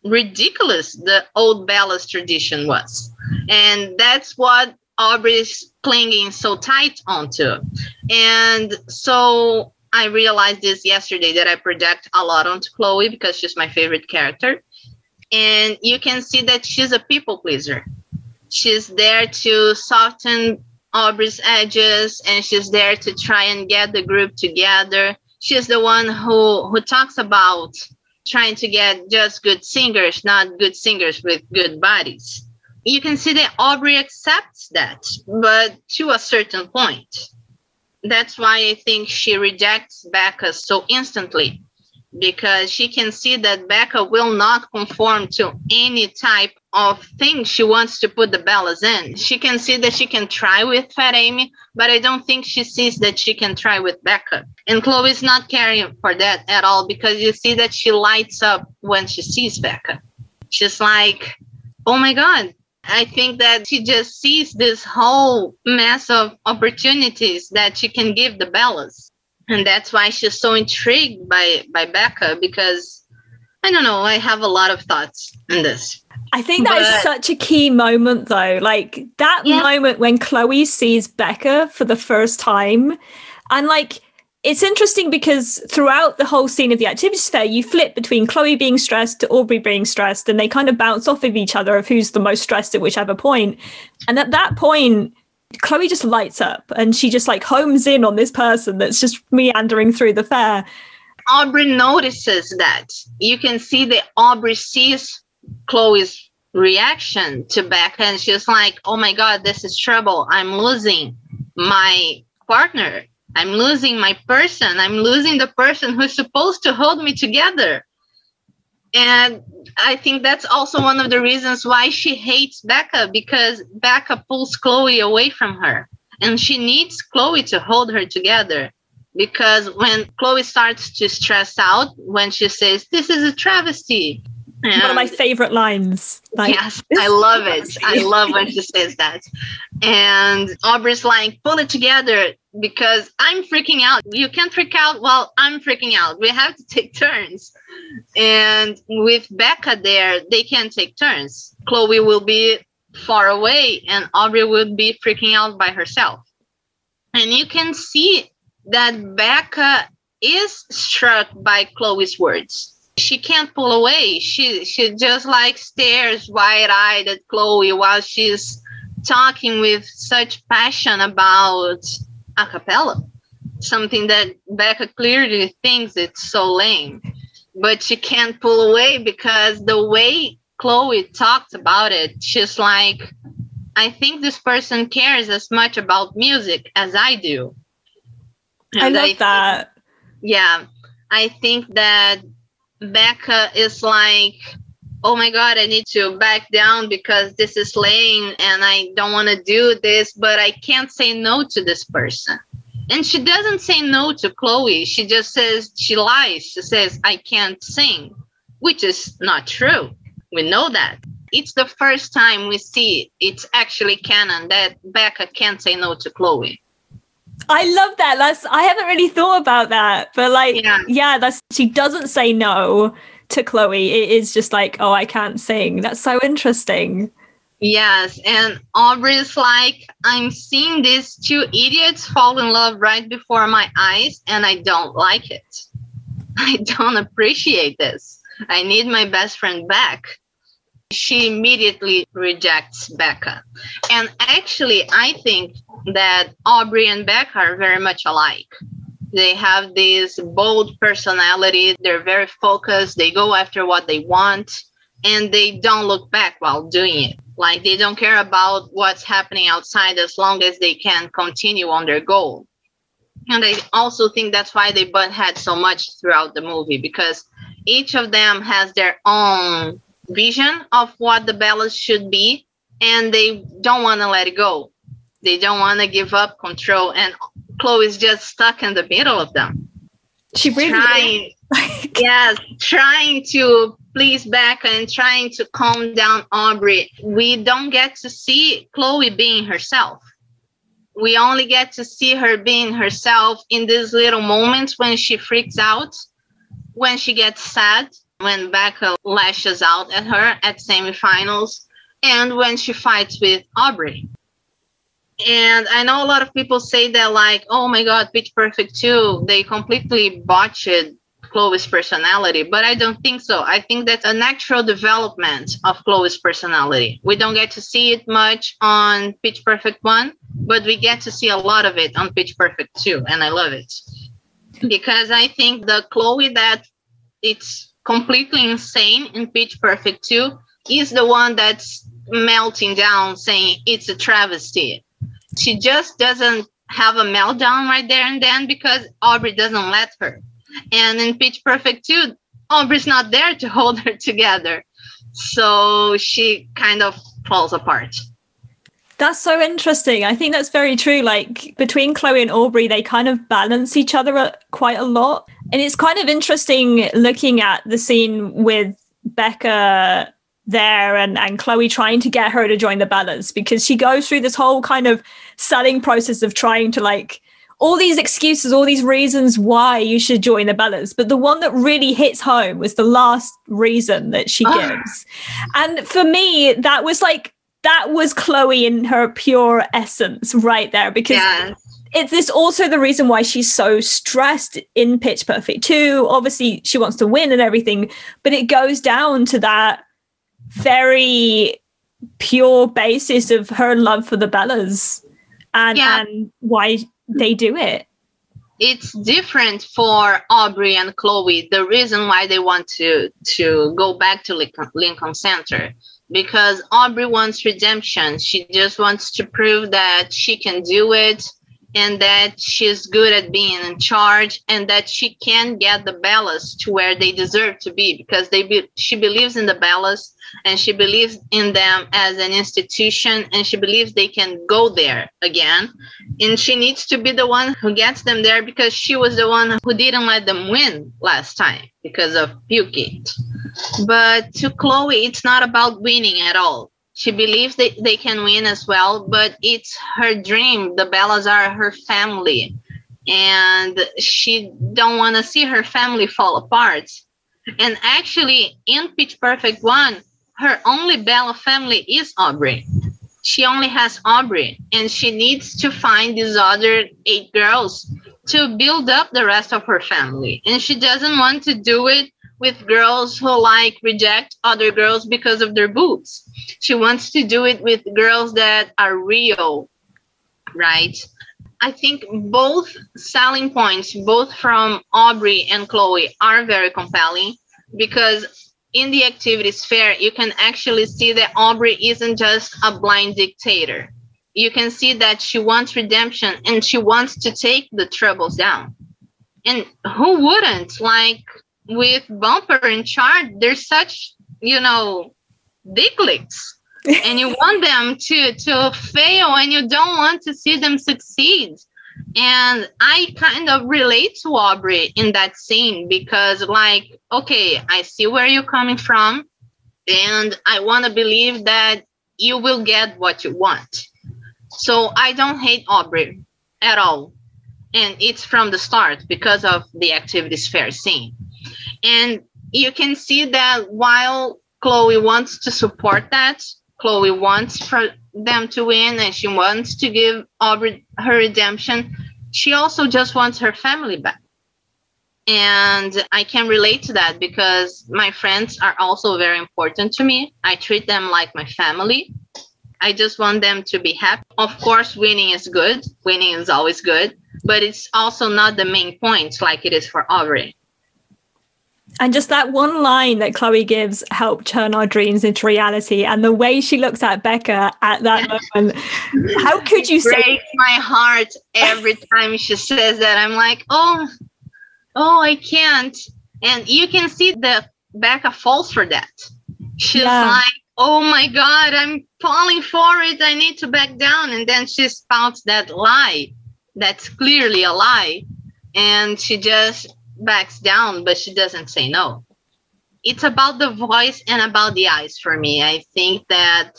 ridiculous the old Bellas tradition was. And that's what Aubrey's clinging so tight onto. And so I realized this yesterday that I project a lot onto Chloe because she's my favorite character and you can see that she's a people pleaser. She's there to soften Aubrey's edges and she's there to try and get the group together. She's the one who who talks about trying to get just good singers, not good singers with good bodies. You can see that Aubrey accepts that, but to a certain point. That's why I think she rejects Beca so instantly because she can see that Beca will not conform to any type of thing she wants to put the Bellas in. She can see that she can try with Fat Amy, but I don't think she sees that she can try with Beca. And Chloe's not caring for that at all because you see that she lights up when she sees Beca. She's like, oh my God. I think that she just sees this whole mess of opportunities that she can give the Bellas and that's why she's so intrigued by by Beca because I don't know, I have a lot of thoughts on this.
I think that but, is such a key moment though. Like that yeah. moment when Chloe sees Beca for the first time and like it's interesting because throughout the whole scene of the activities fair, you flip between Chloe being stressed to Aubrey being stressed, and they kind of bounce off of each other of who's the most stressed at whichever point. And at that point, Chloe just lights up and she just like homes in on this person that's just meandering through the fair.
Aubrey notices that. You can see that Aubrey sees Chloe's reaction to Beca and she's like, oh my God, this is trouble. I'm losing my partner. I'm losing my person. I'm losing the person who's supposed to hold me together. And I think that's also one of the reasons why she hates Beca because Beca pulls Chloe away from her. And she needs Chloe to hold her together. Because when Chloe starts to stress out, when she says, This is a travesty.
One of my favorite lines.
Like, yes, I love it. I love when she says that. And Aubrey's like, pull it together because I'm freaking out. You can't freak out while I'm freaking out. We have to take turns. And with Beca there, they can take turns. Chloe will be far away and Aubrey will be freaking out by herself. And you can see that Beca is struck by Chloe's words. She can't pull away. She she just like stares wide-eyed at Chloe while she's talking with such passion about a cappella, something that Beca clearly thinks it's so lame, but she can't pull away because the way Chloe talked about it, she's like, I think this person cares as much about music as I do.
And I love I that.
yeah, I think that Beca is like, oh my god i need to back down because this is lame and i don't want to do this but i can't say no to this person. And she doesn't say no to chloe. She just says she lies. She says i can't sing which is not true. We know that. It's the first time we see it's actually canon that beca can't say no to chloe
I love that. That's I haven't really thought about that, but like, yeah, yeah that's she doesn't say no to Chloe, it is just like, oh, I can't sing. That's so interesting.
Yes, and Aubrey's like, I'm seeing these two idiots fall in love right before my eyes, and I don't like it. I don't appreciate this. I need my best friend back. She immediately rejects Beca. And actually, I think that Aubrey and Beck are very much alike. They have this bold personality, they're very focused, they go after what they want, and they don't look back while doing it. Like they don't care about what's happening outside as long as they can continue on their goal. And I also think that's why they butt heads so much throughout the movie because each of them has their own vision of what the Bellas should be, and they don't want to let it go. They don't want to give up control, and Chloe's just stuck in the middle of them.
She really
trying, yes, trying to please Beca and trying to calm down Aubrey. We don't get to see Chloe being herself. We only get to see her being herself in these little moments when she freaks out, when she gets sad, when Beca lashes out at her at semifinals, and when she fights with Aubrey. And I know a lot of people say that, like, oh my God, Pitch Perfect 2, they completely botched Chloe's personality, but I don't think so. I think that's a natural development of Chloe's personality. We don't get to see it much on Pitch Perfect 1, but we get to see a lot of it on Pitch Perfect 2, and I love it. Because I think the Chloe that it's completely insane in Pitch Perfect 2 is the one that's melting down saying it's a travesty. She just doesn't have a meltdown right there and then because Aubrey doesn't let her. And in Pitch Perfect 2, Aubrey's not there to hold her together. So she kind of falls apart.
That's so interesting. I think that's very true. Like between Chloe and Aubrey, they kind of balance each other quite a lot. And it's kind of interesting looking at the scene with Beca there and, and Chloe trying to get her to join the Bellas because she goes through this whole kind of selling process of trying to like all these excuses, all these reasons why you should join the Bellas. But the one that really hits home was the last reason that she gives. And for me, that was like, that was Chloe in her pure essence right there because. Yes. It's this also the reason why she's so stressed in Pitch Perfect 2. Obviously, she wants to win and everything, but it goes down to that very pure basis of her love for the Bellas and, yeah. and why they do it
it's different for Aubrey and Chloe. The reason why they want to to go back to Lincoln, Lincoln Center because Aubrey wants redemption. She just wants to prove that she can do it and that she's good at being in charge and that she can get the Bellas to where they deserve to be because they be, she believes in the Bellas and she believes in them as an institution and she believes they can go there again and she needs to be the one who gets them there because she was the one who didn't let them win last time because of Pukit. But to Chloe, it's not about winning at all. She believes that they can win as well, but it's her dream. The Bellas are her family, and she don't want to see her family fall apart. And actually, in Pitch Perfect One, her only Bella family is Aubrey. She only has Aubrey, and she needs to find these other eight girls to build up the rest of her family. And she doesn't want to do it with girls who like reject other girls because of their boobs. She wants to do it with girls that are real, right? I think both selling points, both from Aubrey and Chloe, are very compelling because in the activities fair, you can actually see that Aubrey isn't just a blind dictator. You can see that she wants redemption and she wants to take the Trebles down. And who wouldn't? Like with Bumper and Chart, they're such, you know, dicklicks. and you want them to to fail and you don't want to see them succeed and I kind of relate to Aubrey in that scene because, like, okay, I see where you're coming from, and I want to believe that you will get what you want. So I don't hate Aubrey at all. And it's from the start because of the activities fair scene. And you can see that while Chloe wants to support that, Chloe wants for them to win and she wants to give Aubrey her redemption. She also just wants her family back. And I can relate to that because my friends are also very important to me. I treat them like my family. I just want them to be happy. Of course, winning is good. Winning is always good, but it's also not the main point like it is for Aubrey.
And just that one line that Chloe gives helped turn our dreams into reality. And the way she looks at Beca at that moment, how could you
it
say?
breaks my heart every time she says that. I'm like, oh, oh, I can't. And you can see that Beca falls for that. She's
Yeah.
like, oh my God, I'm falling for it. I need to back down. And then she spouts that lie that's clearly a lie. And she just backs down, but she doesn't say no. It's about the voice and about the eyes for me. I think that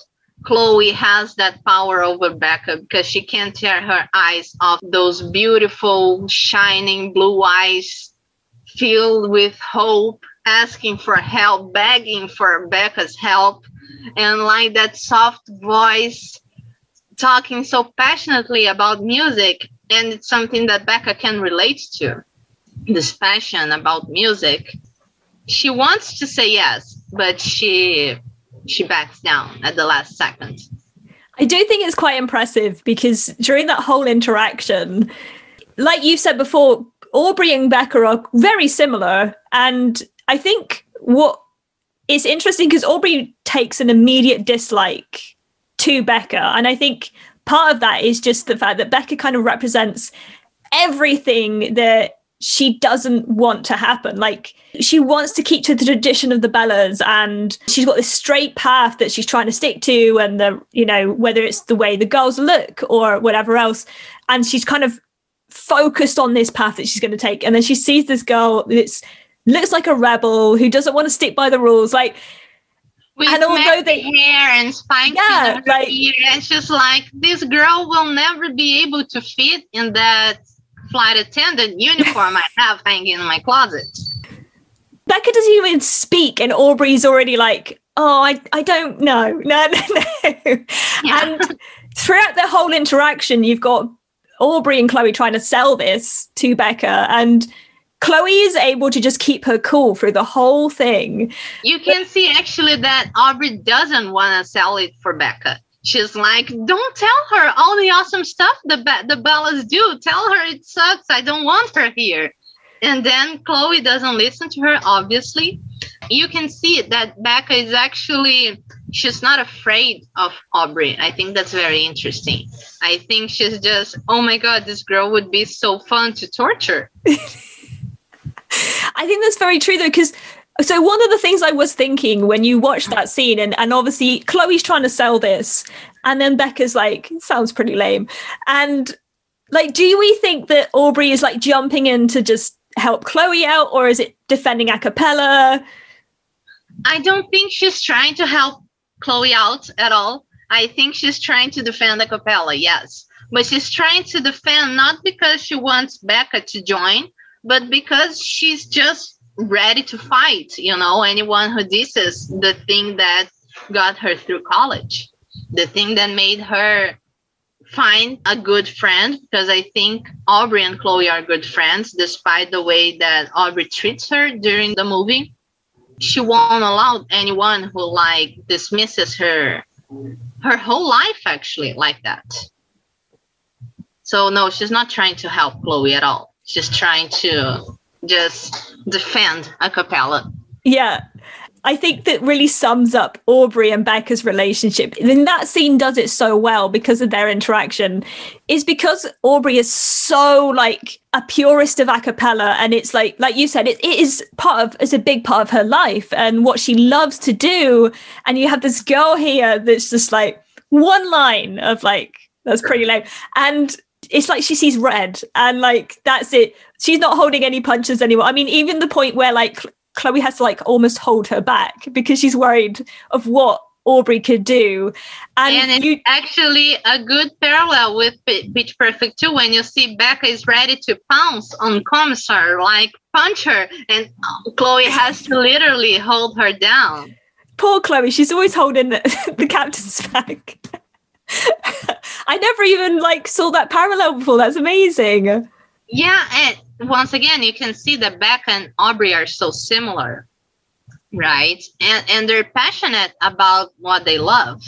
Chloe has that power over Beca because she can't tear her eyes off those beautiful, shining blue eyes filled with hope, asking for help, begging for Beca's help, and like that soft voice talking so passionately about music. And it's something that Beca can relate to this passion about music. She wants to say yes, but she she backs down at the last second.
I do think it's quite impressive because during that whole interaction, like you said before, Aubrey and Beca are very similar. And I think what is interesting because Aubrey takes an immediate dislike to Beca. And I think part of that is just the fact that Beca kind of represents everything that she doesn't want to happen. Like she wants to keep to the tradition of the Bellas and she's got this straight path that she's trying to stick to and the, you know, whether it's the way the girls look or whatever else. And she's kind of focused on this path that she's going to take. And then she sees this girl that's looks like a rebel who doesn't want to stick by the rules. Like
With
And although they-
hair and spikes
Yeah, like-
ear, and she's like, this girl will never be able to fit in that flight attendant uniform I have hanging in my closet.
Beca doesn't even speak, and Aubrey's already like, "Oh, I, I don't know, no, no, no."
Yeah.
And throughout the whole interaction, you've got Aubrey and Chloe trying to sell this to Beca, and Chloe is able to just keep her cool through the whole thing.
You can see actually that Aubrey doesn't want to sell it for Beca. She's like, don't tell her all the awesome stuff the Be- the Bellas do. Tell her it sucks. I don't want her here. And then Chloe doesn't listen to her, obviously. You can see that Beca is actually, she's not afraid of Aubrey. I think that's very interesting. I think she's just, oh my God, this girl would be so fun to torture.
I think that's very true though, because so one of the things I was thinking when you watch that scene, and, and obviously Chloe's trying to sell this, and then Beca's like, sounds pretty lame. And like, do we think that Aubrey is like jumping in to just help Chloe out, or is it defending a cappella?
I don't think she's trying to help Chloe out at all. I think she's trying to defend a cappella, yes. But she's trying to defend not because she wants Becca to join, but because she's just ready to fight, you know, anyone who disses the thing that got her through college, the thing that made her find a good friend. Because I think Aubrey and Chloe are good friends, despite the way that Aubrey treats her during the movie she won't allow anyone who like dismisses her her whole life actually like that so no she's not trying to help chloe at all she's trying to just defend a cappella
Yeah. I think that really sums up Aubrey and Beca's relationship. And that scene does it so well because of their interaction. Is because Aubrey is so like a purist of a cappella, and it's like, like you said, it, it is part of it's a big part of her life and what she loves to do. And you have this girl here that's just like one line of like that's pretty lame, and it's like she sees red, and like that's it. She's not holding any punches anymore. I mean, even the point where like Chloe has to like almost hold her back because she's worried of what Aubrey could do. And,
and it's
you,
actually a good parallel with pitch perfect 2 when you see beca is ready to pounce on Kommissar like punch her and chloe has to literally hold her down
poor Chloe, she's always holding the, the captain's back. I never even like saw that parallel before. That's amazing.
Yeah, and once again, you can see that Beck and Aubrey are so similar, right? And and they're passionate about what they love.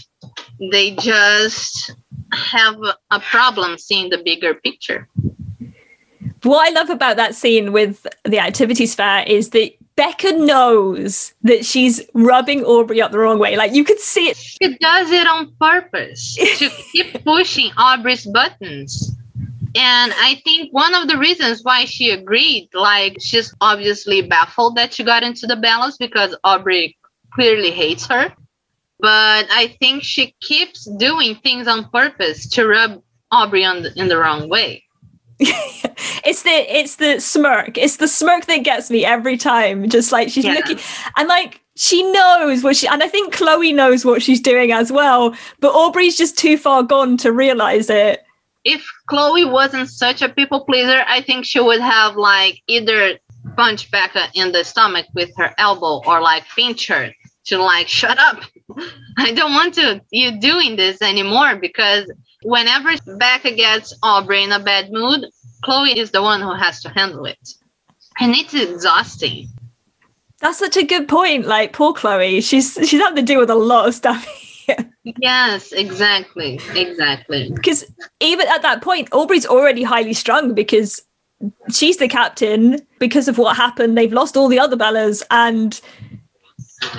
They just have a problem seeing the bigger picture.
What I love about that scene with the activities fair is that Beca knows that she's rubbing Aubrey up the wrong way. Like you could see it.
She does it on purpose to keep pushing Aubrey's buttons. And I think one of the reasons why she agreed, like she's obviously baffled that she got into the Bellas because Aubrey clearly hates her. But I think she keeps doing things on purpose to rub Aubrey on the, in the wrong way.
It's the it's the smirk. It's the smirk that gets me every time. Just like she's yeah. looking and like she knows what she and I think Chloe knows what she's doing as well, but Aubrey's just too far gone to realize it.
If Chloe wasn't such a people pleaser, I think she would have like either punch Beca in the stomach with her elbow or like pinch her to like shut up. I don't want to you doing this anymore because whenever Beca gets Aubrey in a bad mood, Chloe is the one who has to handle it. And it's exhausting.
That's such a good point. Like poor Chloe, she's she's having to deal with a lot of stuff.
yes, exactly. Exactly.
Because even at that point, Aubrey's already highly strung because she's the captain because of what happened. They've lost all the other Bellas and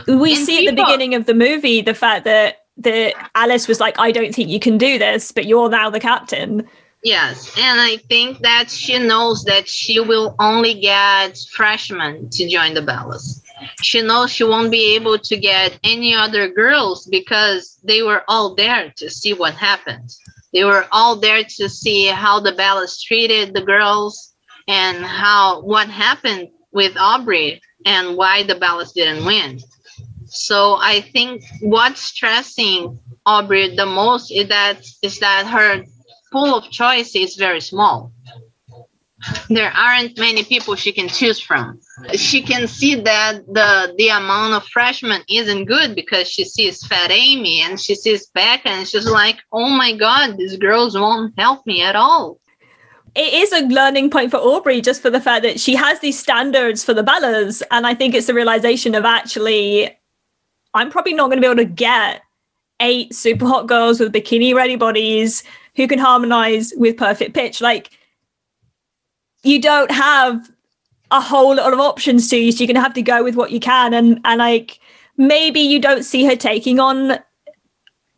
we and see people- at the beginning of the movie the fact that that Alice was like, I don't think you can do this, but you're now the captain.
Yes, and I think that she knows that she will only get freshmen to join the Bellas. She knows she won't be able to get any other girls because they were all there to see what happened. They were all there to see how the Bellas treated the girls and how what happened with Aubrey and why the Bellas didn't win. So I think what's stressing Aubrey the most is that is that her pool of choice is very small. There aren't many people she can choose from. She can see that the the amount of freshmen isn't good because she sees Fat Amy and she sees Beca and she's like, oh my god, these girls won't help me at all
it is a learning point for Aubrey just for the fact that she has these standards for the Bellas. And I think it's the realization of actually, I'm probably not going to be able to get eight super hot girls with bikini ready bodies who can harmonize with perfect pitch. Like, you don't have a whole lot of options to you. So you're going to have to go with what you can. And, and like, maybe you don't see her taking on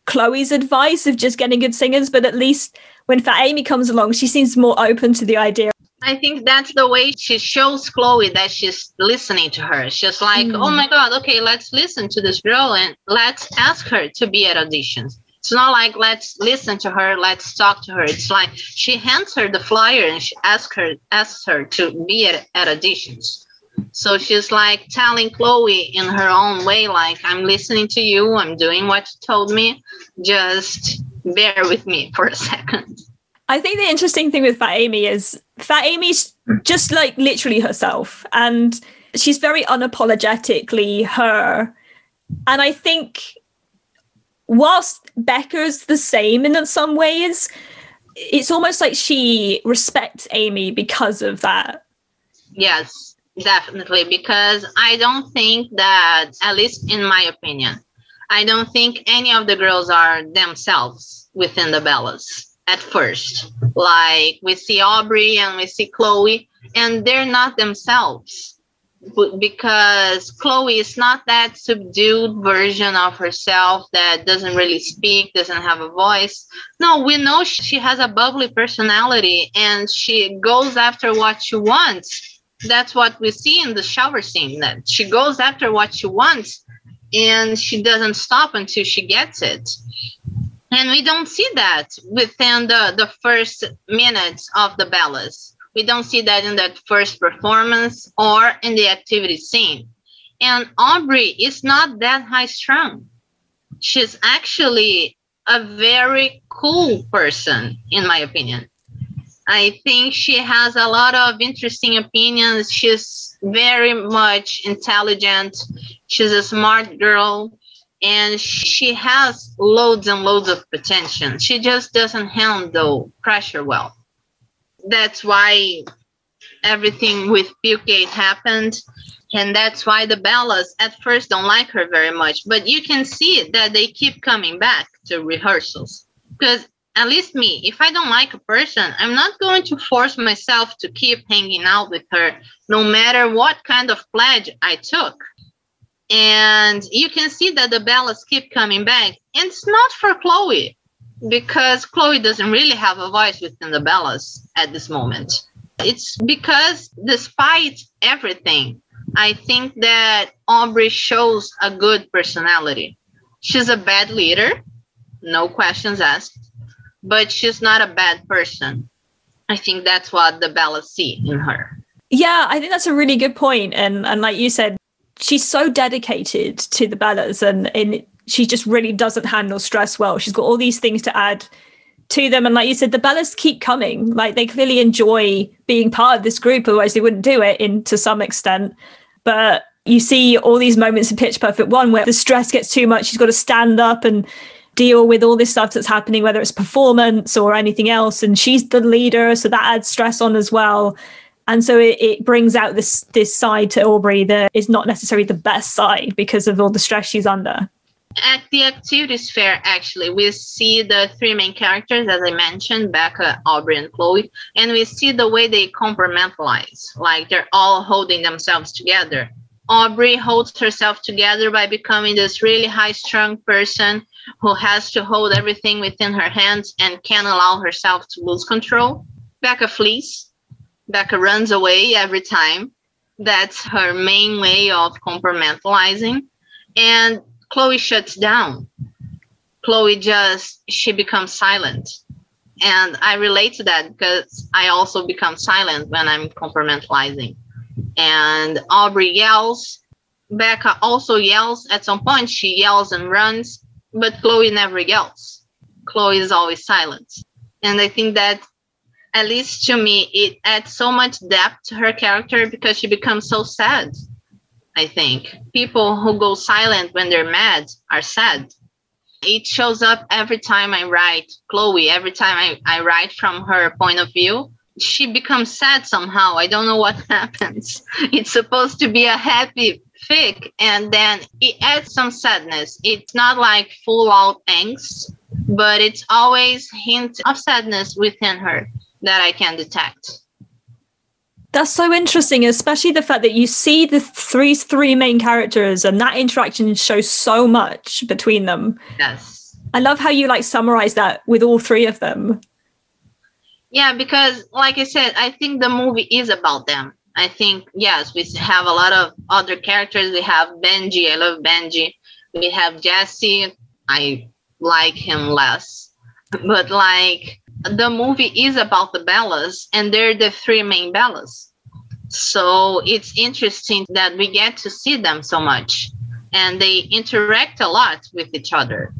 Chloe's advice of just getting good singers, but at least when Fat Amy comes along, she seems more open to the idea
I think that's the way she shows Chloe that she's listening to her. She's like, mm. oh my God, okay, let's listen to this girl and let's ask her to be at auditions. It's not like let's listen to her, let's talk to her. It's like she hands her the flyer and she asks her asks her to be at, at auditions. So she's like telling Chloe in her own way, like, I'm listening to you, I'm doing what you told me. Just bear with me for a second.
I think the interesting thing with Fat Amy is Fat Amy's just like literally herself, and she's very unapologetically her. And I think whilst Beca's the same in some ways, it's almost like she respects Amy because of that.
Yes, definitely. Because I don't think that, at least in my opinion, I don't think any of the girls are themselves within the Bellas at first. Like we see Aubrey and we see Chloe, and they're not themselves because Chloe is not that subdued version of herself that doesn't really speak, doesn't have a voice. No, we know she has a bubbly personality and she goes after what she wants. That's what we see in the shower scene that she goes after what she wants and she doesn't stop until she gets it and we don't see that within the, the first minutes of the Bellas. We don't see that in that first performance or in the activity scene. And Aubrey is not that high strung. She's actually a very cool person, in my opinion. I think she has a lot of interesting opinions. She's very much intelligent. She's a smart girl and she has loads and loads of potential. She just doesn't handle pressure well. That's why everything with Pilkate happened. And that's why the Bellas at first don't like her very much. But you can see that they keep coming back to rehearsals. Because at least me, if I don't like a person, I'm not going to force myself to keep hanging out with her, no matter what kind of pledge I took. And you can see that the Bellas keep coming back. And it's not for Chloe, because Chloe doesn't really have a voice within the Bellas at this moment. It's because, despite everything, I think that Aubrey shows a good personality. She's a bad leader, no questions asked, but she's not a bad person. I think that's what the Bellas see in her.
Yeah, I think that's a really good point. And and like you said, she's so dedicated to the Bellas and, and she just really doesn't handle stress well. She's got all these things to add to them. And like you said, the Bellas keep coming. Like they clearly enjoy being part of this group, otherwise they wouldn't do it in to some extent. But you see all these moments in Pitch Perfect One where the stress gets too much. She's got to stand up and deal with all this stuff that's happening, whether it's performance or anything else. And she's the leader, so that adds stress on as well. And so it, it brings out this this side to Aubrey that is not necessarily the best side because of all the stress she's under.
At the activities fair, actually, we see the three main characters, as I mentioned, Beca, Aubrey, and Chloe, and we see the way they compartmentalize. Like they're all holding themselves together. Aubrey holds herself together by becoming this really high strung person who has to hold everything within her hands and can't allow herself to lose control. Beca flees. Beca runs away every time. That's her main way of compartmentalizing. And Chloe shuts down. Chloe just she becomes silent. And I relate to that because I also become silent when I'm compartmentalizing. And Aubrey yells. Beca also yells at some point. She yells and runs, but Chloe never yells. Chloe is always silent. And I think that, at least to me, it adds so much depth to her character because she becomes so sad I think. People who go silent when they're mad are sad. It shows up every time I write Chloe, every time I, I write from her point of view. She becomes sad somehow. I don't know what happens. It's supposed to be a happy fic, and then it adds some sadness. It's not like full out angst, but it's always hint of sadness within her that I can detect.
That's so interesting, especially the fact that you see the three three main characters and that interaction shows so much between them.
Yes.
I love how you like summarize that with all three of them.
Yeah, because like I said, I think the movie is about them. I think yes, we have a lot of other characters. We have Benji. I love Benji. We have Jesse. I like him less. But like the movie is about the Bellas, and they're the three main Bellas. So it's interesting that we get to see them so much, and they interact a lot with each other.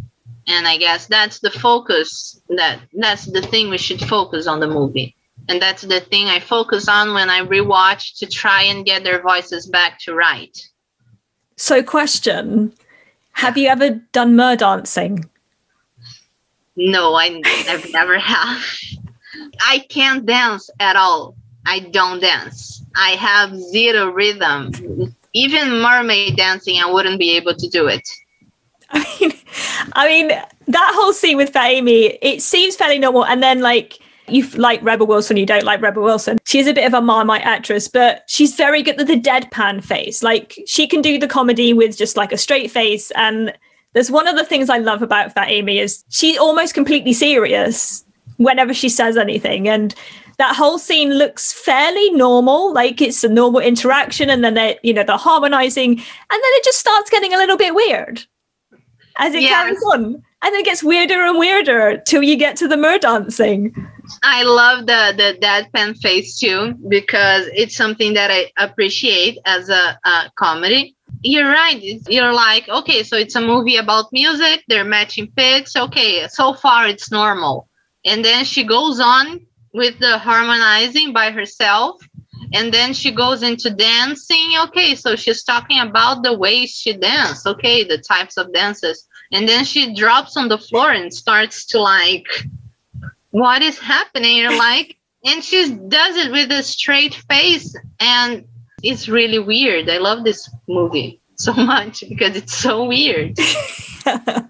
And I guess that's the focus that that's the thing we should focus on the movie. And that's the thing I focus on when I rewatch to try and get their voices back to right.
So, question Have you ever done mer dancing?
No, I, I've never have. I can't dance at all. I don't dance. I have zero rhythm. Even mermaid dancing, I wouldn't be able to do it.
I mean, I mean that whole scene with Amy, it seems fairly normal. And then, like, you like Rebel Wilson, you don't like Rebel Wilson. She's a bit of a Marmite actress, but she's very good at the deadpan face. Like, she can do the comedy with just like a straight face. And there's one of the things I love about that Amy is she's almost completely serious whenever she says anything. And that whole scene looks fairly normal, like it's a normal interaction, and then they, you know, they're harmonizing, and then it just starts getting a little bit weird as it yes. carries on. And it gets weirder and weirder till you get to the mer dancing.
I love the the deadpan face too because it's something that I appreciate as a, a comedy you're right. You're like, okay, so it's a movie about music. They're matching pics. Okay, so far it's normal. And then she goes on with the harmonizing by herself. And then she goes into dancing. Okay, so she's talking about the way she dances. Okay, the types of dances. And then she drops on the floor and starts to like, what is happening? You're like, and she does it with a straight face and it's really weird. I love this movie so much because it's so weird.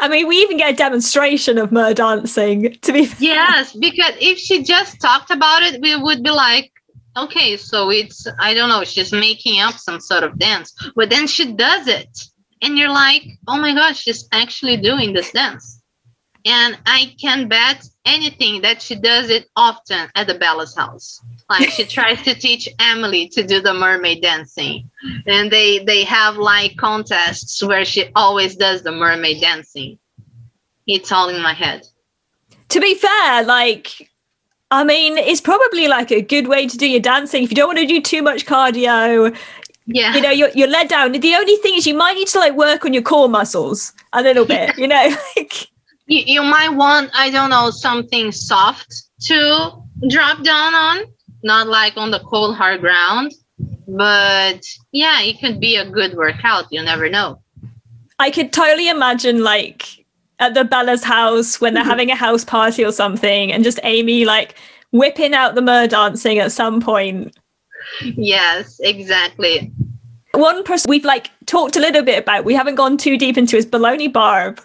I mean, we even get a demonstration of mer dancing. To be
fair. yes, because if she just talked about it, we would be like, okay, so it's I don't know, she's making up some sort of dance, but then she does it, and you're like, oh my gosh, she's actually doing this dance, and I can bet anything that she does it often at the Bella's house. Like she tries to teach Emily to do the mermaid dancing, and they they have like contests where she always does the mermaid dancing. It's all in my head.
To be fair, like I mean, it's probably like a good way to do your dancing if you don't want to do too much cardio.
Yeah.
You know, you're, you're led down. The only thing is you might need to like work on your core muscles a little bit, you know, like
you, you might want, I don't know, something soft to drop down on, not like on the cold hard ground. But yeah, it could be a good workout. You never know.
I could totally imagine like at the Bella's house when they're mm-hmm. having a house party or something, and just Amy like whipping out the mer dancing at some point.
Yes, exactly.
One person we've like talked a little bit about, we haven't gone too deep into is Baloney Barb.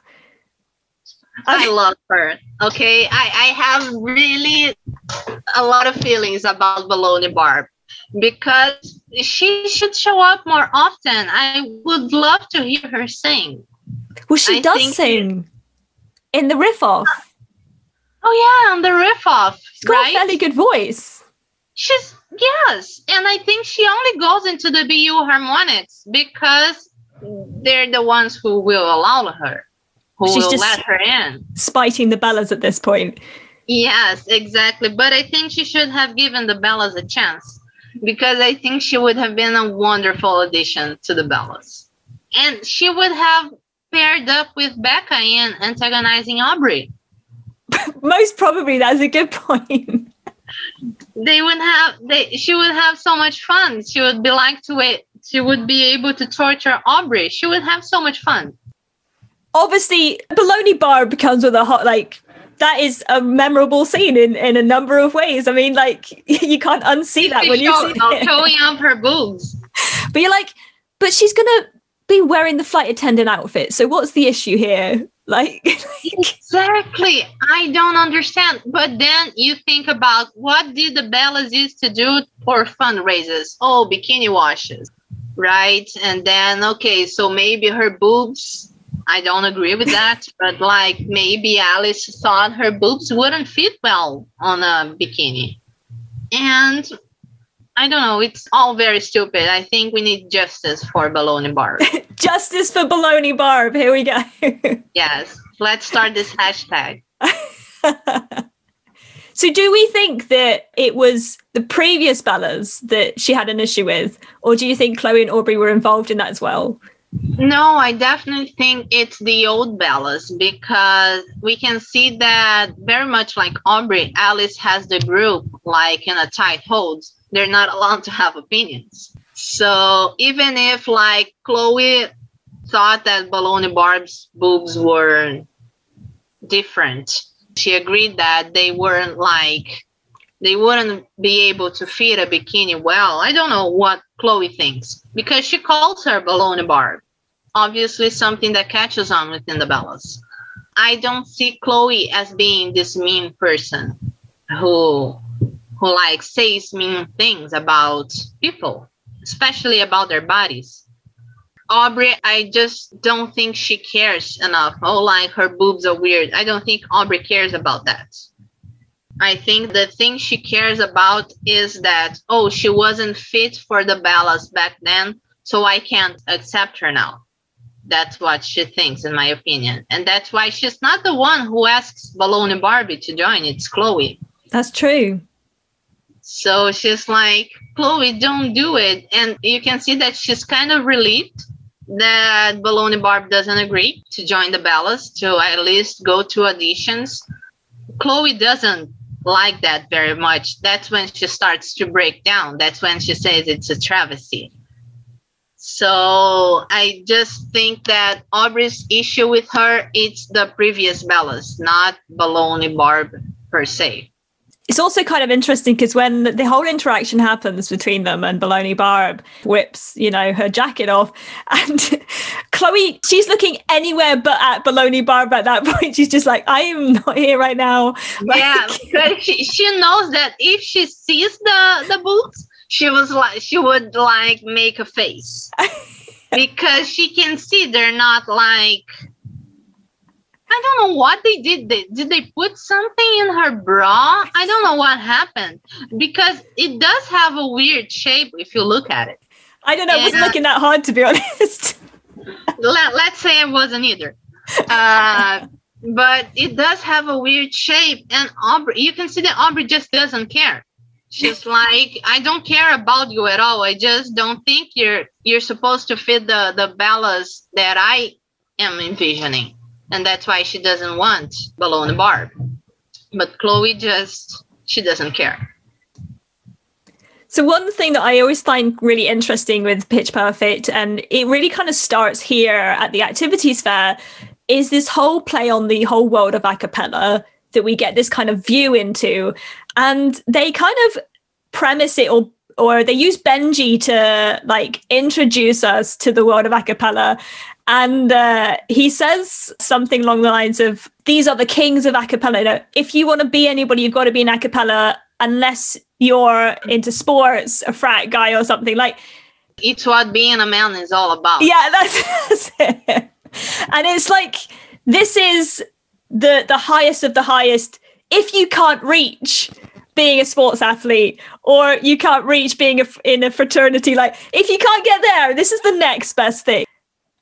I love her. Okay. I, I have really a lot of feelings about Baloney Barb because she should show up more often. I would love to hear her sing.
Well, she I does sing in the riff off.
Oh yeah, on the riff off.
She's got right? a fairly good voice.
She's yes, and I think she only goes into the BU harmonics because they're the ones who will allow her, who She's will just let her in.
Spiting the Bellas at this point.
Yes, exactly. But I think she should have given the Bellas a chance because I think she would have been a wonderful addition to the Bellas. And she would have paired up with Beca in antagonizing Aubrey.
Most probably, that's a good point.
they would have they she would have so much fun. She would be like to it. She would be able to torture Aubrey. She would have so much fun.
Obviously, Baloney Barb comes with a hot like that is a memorable scene in, in a number of ways. I mean, like you can't unsee that when you see it.
Uh, showing off her boobs.
But you're like, but she's gonna be wearing the flight attendant outfit. So what's the issue here? Like
exactly. I don't understand. But then you think about what did the Bellas used to do for fundraisers? Oh, bikini washes, right? And then okay, so maybe her boobs. I don't agree with that, but like maybe Alice thought her boobs wouldn't fit well on a bikini. And I don't know. It's all very stupid. I think we need justice for Baloney Barb.
justice for Baloney Barb. Here we go.
yes. Let's start this hashtag.
so, do we think that it was the previous Bellas that she had an issue with, or do you think Chloe and Aubrey were involved in that as well?
No, I definitely think it's the old Bellas because we can see that very much like Aubrey, Alice has the group like in a tight hold they're not allowed to have opinions. So even if like Chloe thought that Baloney Barb's boobs were different, she agreed that they weren't like they wouldn't be able to fit a bikini well. I don't know what Chloe thinks because she calls her Baloney Barb. Obviously, something that catches on within the Bellas. I don't see Chloe as being this mean person who who like says mean things about people, especially about their bodies. Aubrey, I just don't think she cares enough. Oh, like her boobs are weird. I don't think Aubrey cares about that. I think the thing she cares about is that, oh, she wasn't fit for the Bellas back then, so I can't accept her now. That's what she thinks, in my opinion. And that's why she's not the one who asks Baloney Barbie to join. It's Chloe.
That's true.
So she's like, Chloe, don't do it. And you can see that she's kind of relieved that Baloney Barb doesn't agree to join the Bellas, to at least go to auditions. Chloe doesn't like that very much. That's when she starts to break down. That's when she says it's a travesty. So I just think that Aubrey's issue with her it's the previous Bellas, not Baloney Barb per se.
it's also kind of interesting because when the whole interaction happens between them and Baloney Barb whips, you know, her jacket off, and Chloe, she's looking anywhere but at Baloney Barb at that point. She's just like, I am not here right now.
Like, yeah, because she, she knows that if she sees the the boots, she was like, she would like make a face because she can see they're not like I don't know what they did. They, did they put something in her bra? I don't know what happened because it does have a weird shape if you look at it.
I don't know. And, I wasn't looking that hard to be honest.
let, let's say it wasn't either. Uh, but it does have a weird shape, and Aubrey, you can see that Aubrey just doesn't care. She's like, I don't care about you at all. I just don't think you're you're supposed to fit the the Bellas that I am envisioning and that's why she doesn't want Baloney Barb. But Chloe just she doesn't care.
So one thing that I always find really interesting with Pitch Perfect, and it really kind of starts here at the activities fair, is this whole play on the whole world of acapella that we get this kind of view into, and they kind of premise it or or they use Benji to like introduce us to the world of acapella and uh, he says something along the lines of, These are the kings of acapella. You know, if you want to be anybody, you've got to be an acapella, unless you're into sports, a frat guy or something. Like,
it's what being a man is all about.
Yeah, that's, that's it. And it's like, this is the the highest of the highest. If you can't reach being a sports athlete or you can't reach being a, in a fraternity like if you can't get there this is the next best thing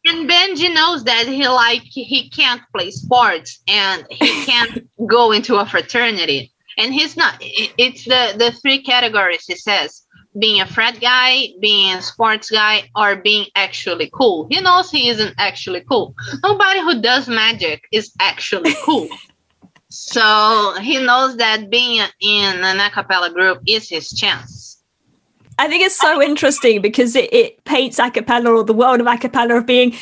and Benji knows that he like he can't play sports and he can't go into a fraternity. And he's not. It's the the three categories. He says being a frat guy, being a sports guy, or being actually cool. He knows he isn't actually cool. Nobody who does magic is actually cool. so he knows that being in an a cappella group is his chance.
I think it's so interesting because it, it paints a cappella or the world of a cappella of being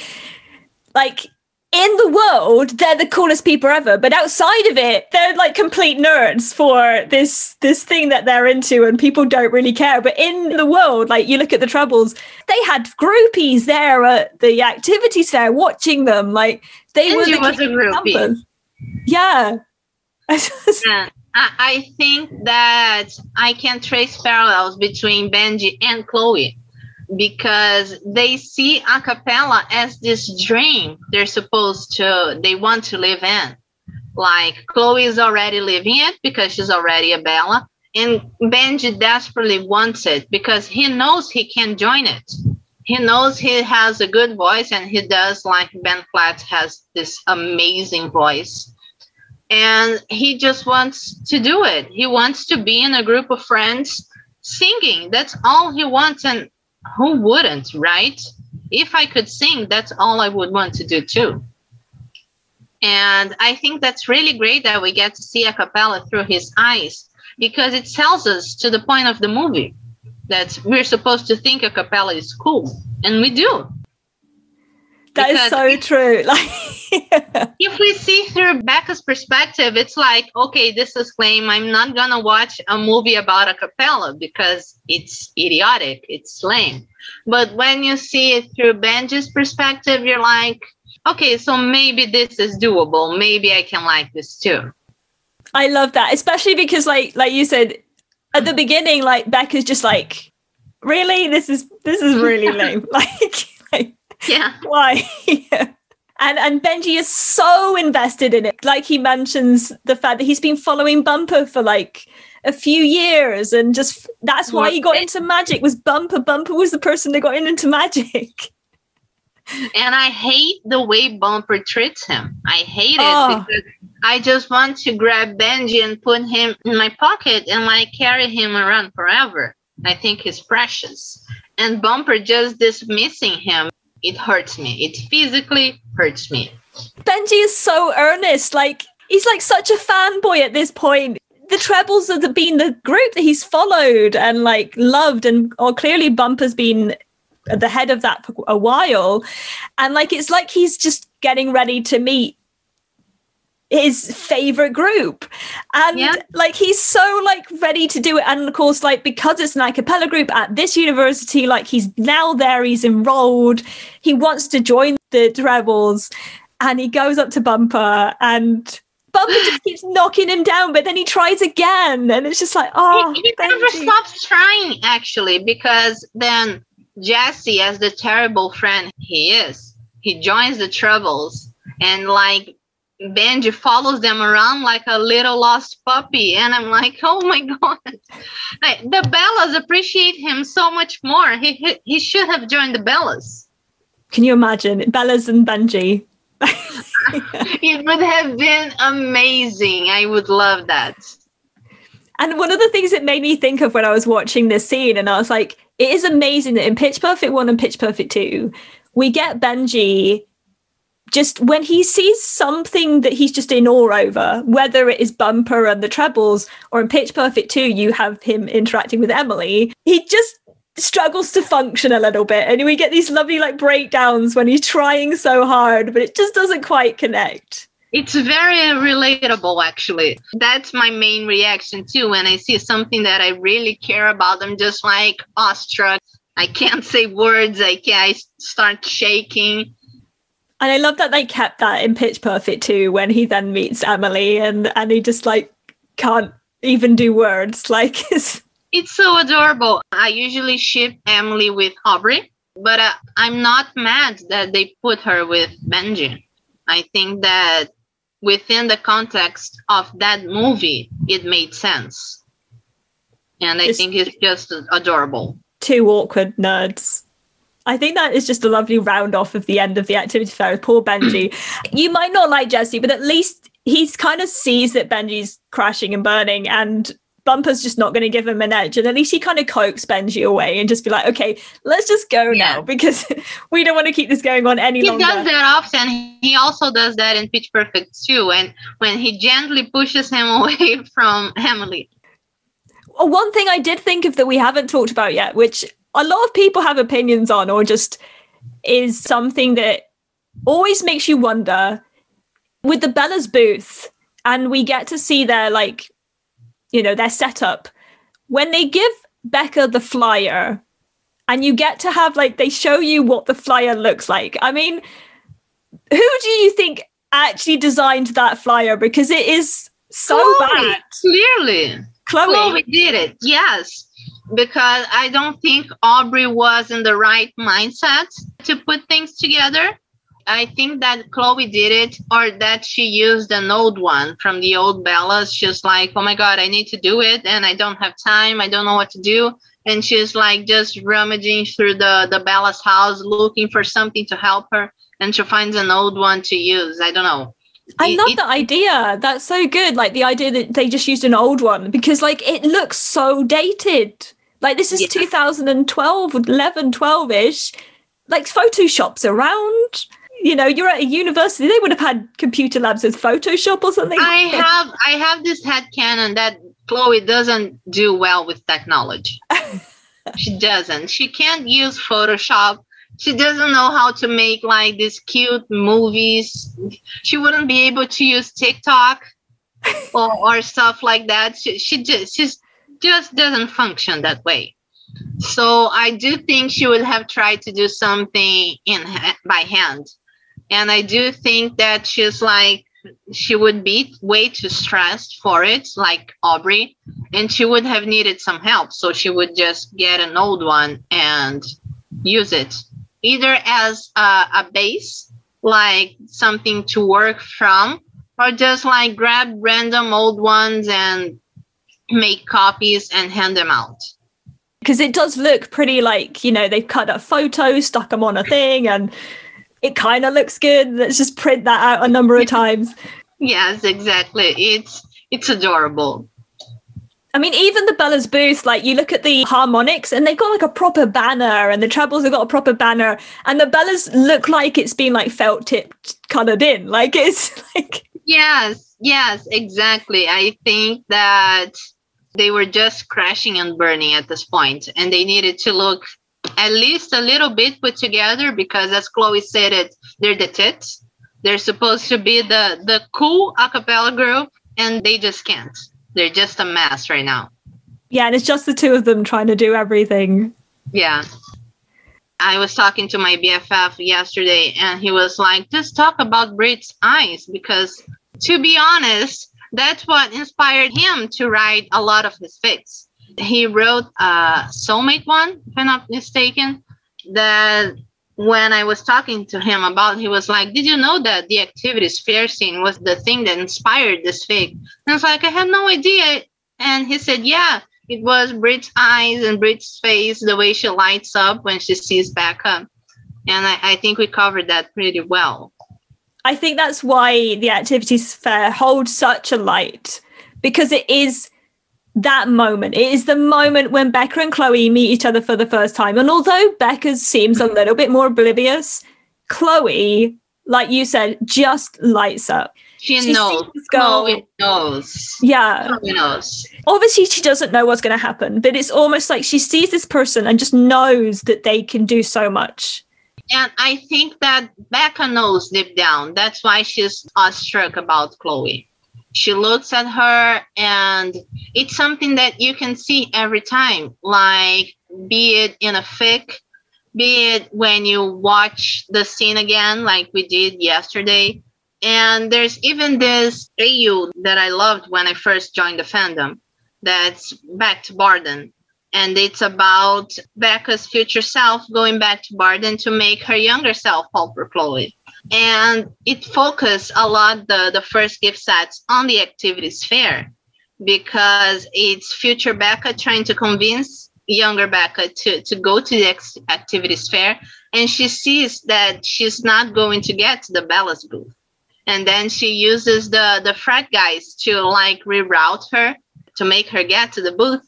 like in the world they're the coolest people ever but outside of it they're like complete nerds for this this thing that they're into and people don't really care but in the world like you look at the Trebles they had groupies there at the activities fair watching them like they were the
was a groupie.
yeah
yeah I think that I can trace parallels between Benji and Chloe because they see a cappella as this dream they're supposed to they want to live in. Like chloe is already living it because she's already a bella and benji desperately wants it because he knows he can join it. He knows he has a good voice and he does like ben platt has this amazing voice and he just wants to do it. He wants to be in a group of friends singing. That's all he wants. And who wouldn't, right? If I could sing, that's all I would want to do too. And I think that's really great that we get to see a cappella through his eyes because it tells us to the point of the movie that we're supposed to think a cappella is cool. And we do.
That is so true.
Like if we see through Beca's perspective, it's like, okay, this is lame. I'm not gonna watch a movie about a cappella because it's idiotic, it's lame. But when you see it through Benji's perspective, you're like, okay, so maybe this is doable. Maybe I can like this too.
I love that, especially because like like you said at the beginning, like Beca's just like, really, this is this is really lame. Like
yeah.
Why? And and Benji is so invested in it. Like he mentions the fact that he's been following Bumper for like a few years and just that's why he got into magic was Bumper. Bumper was the person that got him into magic.
And I hate the way Bumper treats him. I hate it oh. because I just want to grab Benji and put him in my pocket and like carry him around forever. I think he's precious. And Bumper just dismissing him it hurts me. It physically hurts me.
Benji is so earnest. Like he's like such a fanboy at this point. The trebles have been the group that he's followed and like loved, and or clearly Bumper's been at the head of that for a while. And like it's like he's just getting ready to meet his favorite group. And
Yeah.
like he's so like ready to do it. And of course like because it's an a cappella group at this university like he's now there he's enrolled. He wants to join the Trebles and he goes up to bumper and bumper just keeps knocking him down but then he tries again. And it's just like oh
he, he never
you.
stops trying actually because then jesse as the terrible friend he is he joins the Trebles and like benji follows them around like a little lost puppy and i'm like oh my god. Like, the bellas appreciate him so much more. He, he he should have joined the bellas.
Can you imagine? Bellas and benji.
It would have been amazing. I would love that.
And one of the things it made me think of when I was watching this scene, and I was like, it is amazing that in Pitch Perfect 1 and Pitch Perfect 2, we get Benji just when he sees something that he's just in awe over, whether it is Bumper and the trebles, or in Pitch Perfect 2, you have him interacting with Emily, he just struggles to function a little bit. And we get these lovely like breakdowns when he's trying so hard, but it just doesn't quite connect.
It's very relatable, actually. That's my main reaction too. When I see something that I really care about, I'm just like awestruck. I can't say words. I can I start shaking.
And I love that they kept that in Pitch Perfect too, when he then meets Emily and and he just like can't even do words. Like it's
It's so adorable. I usually ship Emily with Aubrey, but uh, I'm not mad that they put her with Benji. I think that within the context of that movie, it made sense. And I
It's-
think it's just adorable.
two awkward nerds. I think that is just a lovely round off of the end of the activity fair with poor Benji. you might not like Jesse, but at least he's kind of sees that Benji's crashing and burning and Bumper's just not going to give him an edge. And at least he kind of coax Benji away and just be like, okay, let's just go
Yeah.
now because we don't want to keep this going on any
he
longer.
does that often. He also does that in Pitch Perfect too, and when he gently pushes him away from Emily.
One thing I did think of that we haven't talked about yet, which a lot of people have opinions on, or just is something that always makes you wonder with the Bella's booth, and we get to see their like, you know, their setup. When they give Beca the flyer, and you get to have like they show you what the flyer looks like. I mean, who do you think actually designed that flyer? Because it is so
Chloe,
bad.
Clearly,
Chloe.
Chloe did it. Yes, because I don't think Aubrey was in the right mindset to put things together. I think that Chloe did it, or that she used an old one from the old Bellas. She's like, "Oh my God, I need to do it, and I don't have time. I don't know what to do." And she's like just rummaging through the the Bella's house, looking for something to help her, and she finds an old one to use. I don't know.
I
It-
love
it-
that idea. That's so good. Like the idea that they just used an old one because like it looks so dated. Like this is
Yeah.
2012, 11, 12 ish. Like Photoshop's around. You know, you're at a university. They would have had computer labs with Photoshop or something.
I have I have this head canon that Chloe doesn't do well with technology. she doesn't. She can't use Photoshop. She doesn't know how to make like these cute movies. She wouldn't be able to use TikTok or, or stuff like that. She, she just she's just doesn't function that way. So I do think she would have tried to do something in by hand. And I do think that she's like she would be way too stressed for it, like Aubrey, and she would have needed some help. So she would just get an old one and use it either as a, a base, like something to work from, or just like grab random old ones and make copies and hand them out.
because it does look pretty like you know they've cut a photo, stuck them on a thing and it kind of looks good let's just print that out a number of times
Yes, exactly. It's it's adorable.
I mean even the bella's booth like you look at the harmonics and they've got like a proper banner and the trebles have got a proper banner and the bellas look like it's been like felt tipped colored in like it's like
Yes, yes, exactly. I think that they were just crashing and burning at this point, and they needed to look at least a little bit put together because, as Chloe said, it they're the tits. They're supposed to be the the cool a cappella group, and they just can't. They're just a mess right now.
Yeah, and it's just the two of them trying to do everything.
Yeah. I was talking to my BFF yesterday, and he was like, just talk about Brit's eyes, because to be honest, that's what inspired him to write a lot of his fics. He wrote a soulmate one, if I'm not mistaken, that when I was talking to him about, he was like, "Did you know that the activities fair scene was the thing that inspired this fic?" And I was like, "I had no idea." And he said, "Yeah, it was Brit's eyes and Brit's face, the way she lights up when she sees Beca." And I, I think we covered that pretty well.
I think that's why the activities fair holds such a light because it is that moment. It is the moment when Beca and Chloe meet each other for the first time. And although Beca seems a little bit more oblivious, Chloe, like you said, just lights up.
She, she knows. Chloe knows.
Yeah.
Chloe knows.
Obviously, she doesn't know what's going to happen, but it's almost like she sees this person and just knows that they can do so much.
And I think that Beca knows deep down. That's why she's awestruck about Chloe she looks at her and it's something that you can see every time like be it in a fic be it when you watch the scene again like we did yesterday and there's even this AU that I loved when I first joined the fandom that's back to Barden. And it's about Beca's future self going back to Barden to make her younger self for Chloe and it focused a lot the, the first gift sets on the activities fair because it's future Beca trying to convince younger Beca to, to go to the activities fair and she sees that she's not going to get to the Bella's booth. And then she uses the, the frat guys to like reroute her to make her get to the booth.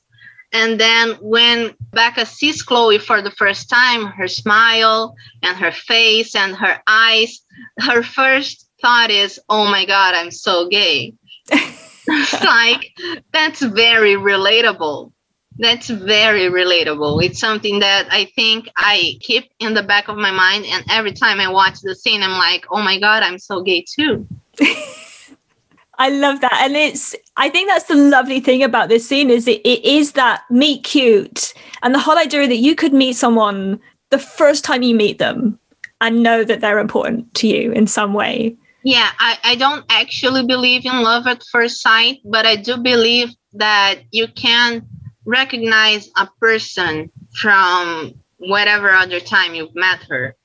And then when Beca sees Chloe for the first time, her smile and her face and her eyes, her first thought is, oh my God, I'm so gay. it's like, that's very relatable. That's very relatable. It's something that I think I keep in the back of my mind. And every time I watch the scene, I'm like, oh my God, I'm so gay too.
I love that. And it's, I think that's the lovely thing about this scene is it, it is that meet cute and the whole idea that you could meet someone the first time you meet them and know that they're important to you in some way.
Yeah, I, I don't actually believe in love at first sight, but I do believe that you can recognize a person from whatever other time you've met her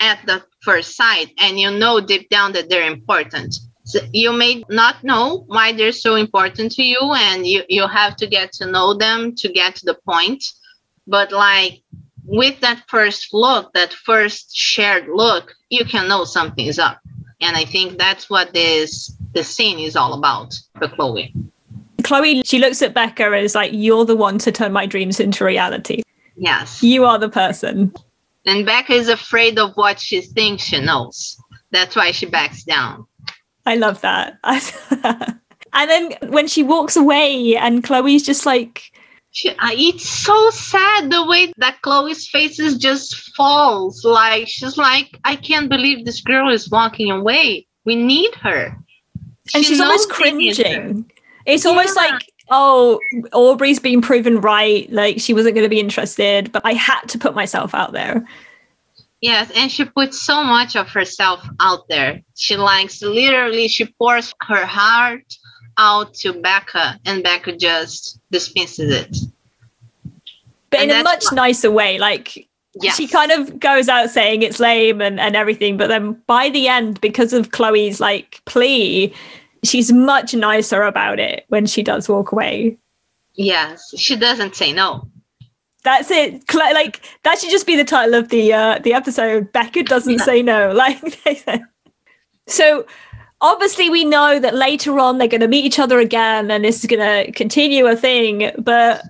at the first sight and you know deep down that they're important you may not know why they're so important to you and you, you have to get to know them to get to the point. But like with that first look that first shared look you can know something's up. And i think that's what this the scene is all about for chloe.
Chloe she looks at beca and is like you're the one to turn my dreams into reality.
Yes.
You are the person.
And beca is afraid of what she thinks she knows. That's why she backs down
I love that. and then when she walks away and Chloe's just like
she, it's so sad the way that Chloe's face is just falls. Like she's like, I can't believe this girl is walking away. We need her.
She and she's almost cringing. It's yeah. almost like, oh, Aubrey's been proven right. Like she wasn't going to be interested, but I had to put myself out there.
Yes, and she puts so much of herself out there. She likes literally she pours her heart out to Beca and Beca just dismisses it.
But and in a much what, nicer way. Like yes. she kind of goes out saying it's lame and, and everything, but then by the end, because of Chloe's like plea, she's much nicer about it when she does walk away.
Yes, she doesn't say no.
That's it. Like that should just be the title of the uh, the episode. Beca doesn't say no. Like they said. So obviously we know that later on they're going to meet each other again, and this is going to continue a thing. But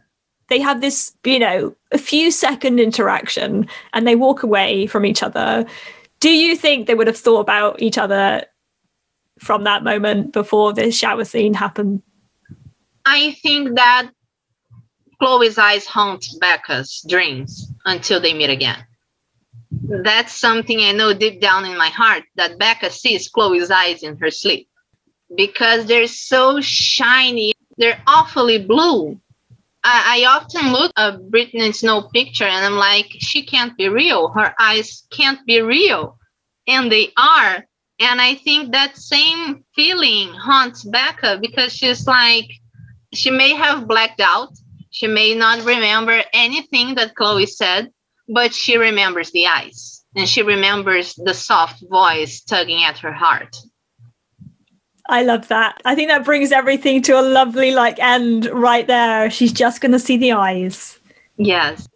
they have this, you know, a few second interaction, and they walk away from each other. Do you think they would have thought about each other from that moment before this shower scene happened?
I think that Chloe's eyes haunt Beca's dreams until they meet again. that's something I know deep down in my heart that Beca sees Chloe's eyes in her sleep because they're so shiny. They're awfully blue. I, I often look at Brittany Snow picture and I'm like, she can't be real. Her eyes can't be real. And they are. And I think that same feeling haunts Beca because she's like, she may have blacked out. She may not remember anything that Chloe said, but she remembers the eyes and she remembers the soft voice tugging at her heart.
I love that. I think that brings everything to a lovely like end right there. She's just going to see the eyes.
Yes.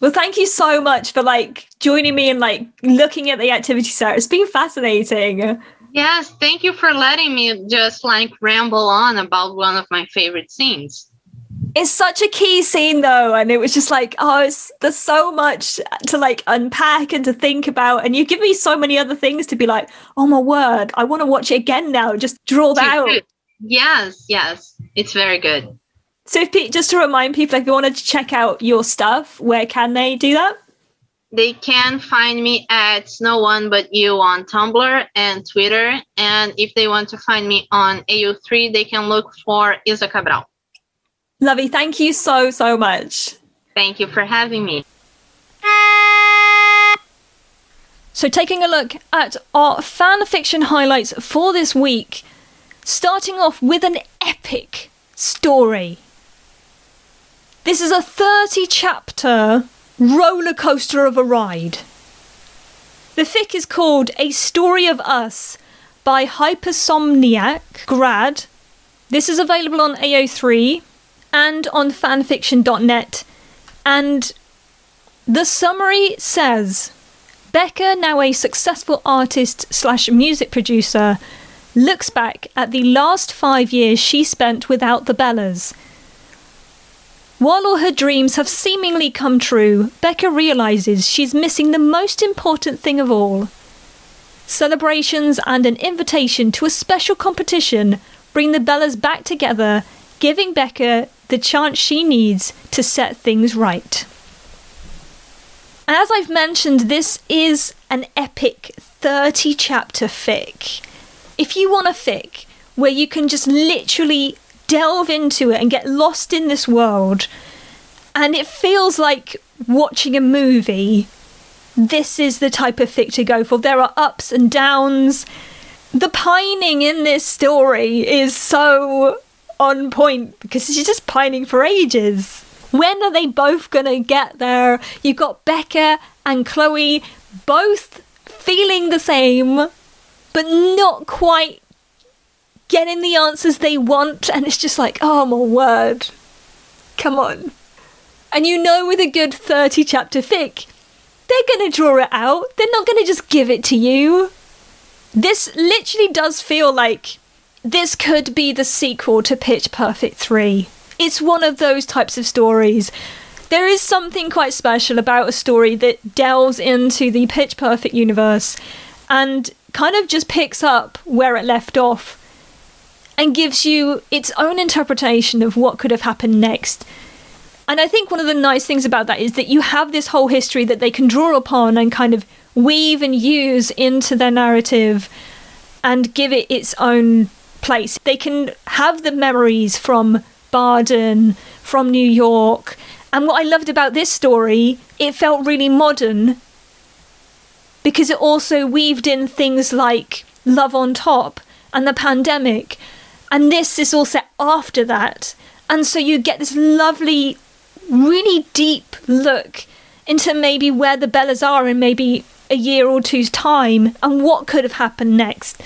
Well, thank you so much for like joining me and like looking at the activity set. It's been fascinating.
Yes, thank you for letting me just like ramble on about one of my favorite scenes
it's such a key scene though and it was just like oh it's, there's so much to like unpack and to think about and you give me so many other things to be like oh my word i want to watch it again now just draw that out.
Yes yes it's very good.
So if, just to remind people if you wanted to check out your stuff where can they do that?
They can find me at no one but you on tumblr and twitter and if they want to find me on AO3 they can look for isa cabral
Lovey, thank you so, so much.
Thank you for having me.
So, taking a look at our fan fiction highlights for this week, starting off with an epic story. This is a 30 chapter roller coaster of a ride. The fic is called A Story of Us by Hypersomniac Grad. This is available on AO3 and on fanfiction.net. And the summary says Beca, now a successful artist slash music producer, looks back at the last five years she spent without the Bellas. While all her dreams have seemingly come true, Beca realizes she's missing the most important thing of all. Celebrations and an invitation to a special competition bring the Bellas back together, giving Beca the chance she needs to set things right. And as I've mentioned, this is an epic 30 chapter fic. If you want a fic where you can just literally delve into it and get lost in this world, and it feels like watching a movie, this is the type of fic to go for. There are ups and downs. The pining in this story is so on point because she's just pining for ages. When are they both gonna get there? You've got Beca and Chloe both feeling the same, but not quite getting the answers they want, and it's just like, oh my word. Come on. And you know, with a good 30 chapter fic, they're gonna draw it out. They're not gonna just give it to you. This literally does feel like this could be the sequel to Pitch Perfect 3. It's one of those types of stories. There is something quite special about a story that delves into the Pitch Perfect universe and kind of just picks up where it left off and gives you its own interpretation of what could have happened next. And I think one of the nice things about that is that you have this whole history that they can draw upon and kind of weave and use into their narrative and give it its own place. They can have the memories from Barden, from New York. And what I loved about this story, it felt really modern because it also weaved in things like Love on Top and the pandemic. And this is all set after that. And so you get this lovely, really deep look into maybe where the Bellas are in maybe a year or two's time and what could have happened next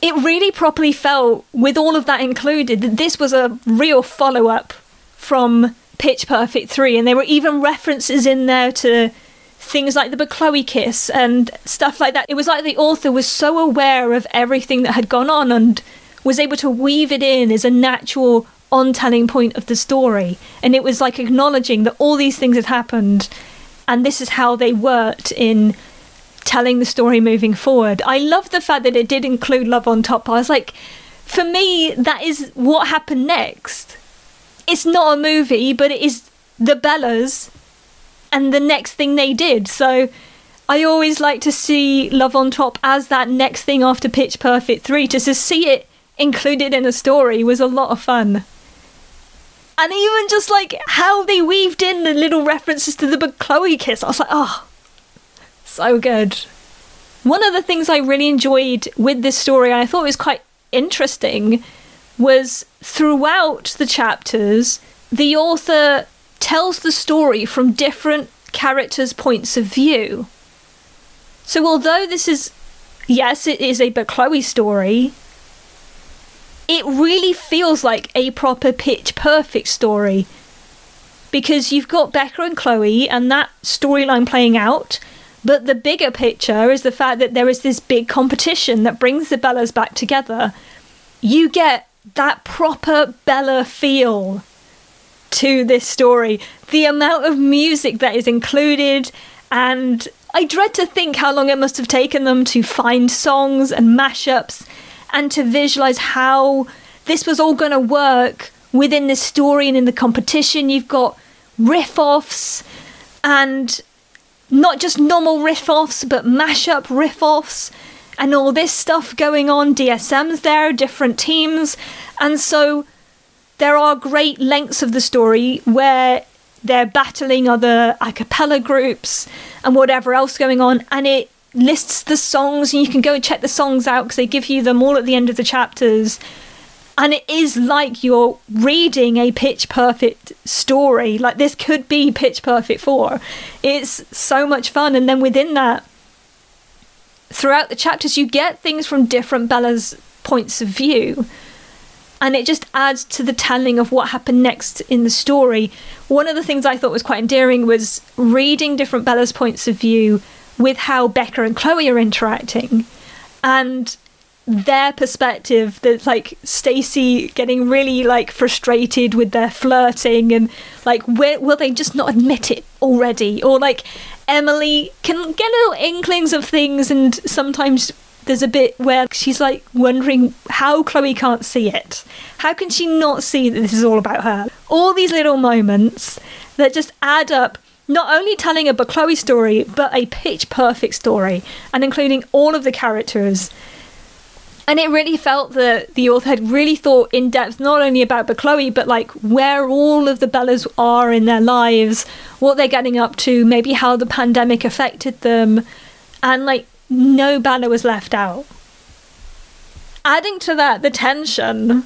it really properly felt, with all of that included, that this was a real follow up from Pitch Perfect 3. And there were even references in there to things like the Bechloe kiss and stuff like that. It was like the author was so aware of everything that had gone on and was able to weave it in as a natural on telling point of the story. And it was like acknowledging that all these things had happened and this is how they worked in telling the story moving forward. I love the fact that it did include Love on Top. I was like, for me, that is what happened next. It's not a movie, but it is the Bellas and the next thing they did. So I always like to see Love on Top as that next thing after Pitch Perfect 3. Just to see it included in a story was a lot of fun. And even just like how they weaved in the little references to the Bechloe kiss, I was like, oh, so good. One of the things I really enjoyed with this story, and I thought was quite interesting, was throughout the chapters, the author tells the story from different characters' points of view. So, although this is, yes, it is a Bechloe story, it really feels like a proper pitch perfect story because you've got Beca and Chloe and that storyline playing out. But the bigger picture is the fact that there is this big competition that brings the Bellas back together. You get that proper Bella feel to this story. The amount of music that is included, and I dread to think how long it must have taken them to find songs and mashups and to visualize how this was all going to work within this story and in the competition. You've got riff offs and not just normal riff offs, but mashup riff offs and all this stuff going on. DSM's there, different teams. And so there are great lengths of the story where they're battling other a cappella groups and whatever else going on. And it lists the songs, and you can go check the songs out because they give you them all at the end of the chapters. And it is like you're reading a pitch perfect story. Like this could be Pitch Perfect 4. It's so much fun. And then within that, throughout the chapters, you get things from different Bella's points of view. And it just adds to the telling of what happened next in the story. One of the things I thought was quite endearing was reading different Bella's points of view with how Beca and Chloe are interacting and their perspective that like Stacie getting really like frustrated with their flirting and like where, will they just not admit it already or like Emily can get little inklings of things and sometimes there's a bit where she's like wondering how Chloe can't see it. How can she not see that this is all about her? All these little moments that just add up not only telling a but Chloe story, but a pitch perfect story, and including all of the characters. And it really felt that the author had really thought in depth not only about Chloe, but like where all of the Bellas are in their lives, what they're getting up to, maybe how the pandemic affected them, and like no Bella was left out. Adding to that the tension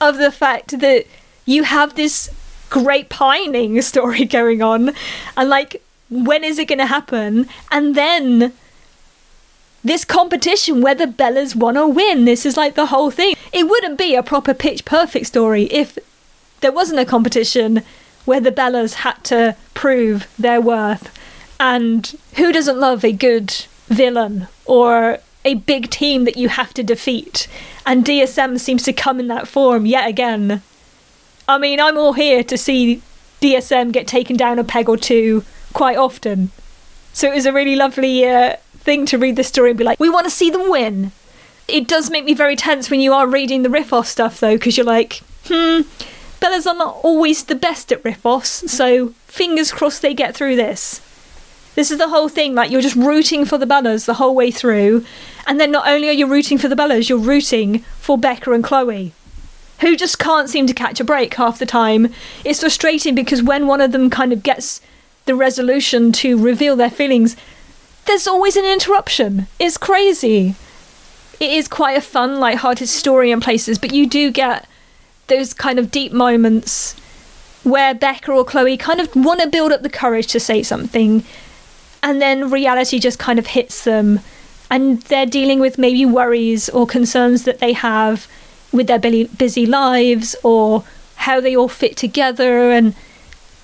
of the fact that you have this great pining story going on. And like when is it going to happen? And then this competition where the bellas want to win. This is like the whole thing. It wouldn't be a proper pitch perfect story if there wasn't a competition where the bellas had to prove their worth. And who doesn't love a good villain or a big team that you have to defeat? And dsm seems to come in that form yet again. I mean, I'm all here to see DSM get taken down a peg or two quite often. So it was a really lovely uh, thing to read the story and be like, we want to see them win. It does make me very tense when you are reading the riff off stuff though, because you're like, hmm, Bellas are not always the best at riff offs, so fingers crossed they get through this. This is the whole thing, like you're just rooting for the Bellas the whole way through, and then not only are you rooting for the Bellas, you're rooting for Beca and Chloe who just can't seem to catch a break half the time. It's frustrating because when one of them kind of gets the resolution to reveal their feelings, there's always an interruption. It's crazy. It is quite a fun, light-hearted story in places, but you do get those kind of deep moments where Beca or Chloe kind of want to build up the courage to say something, and then reality just kind of hits them, and they're dealing with maybe worries or concerns that they have with their busy lives or how they all fit together and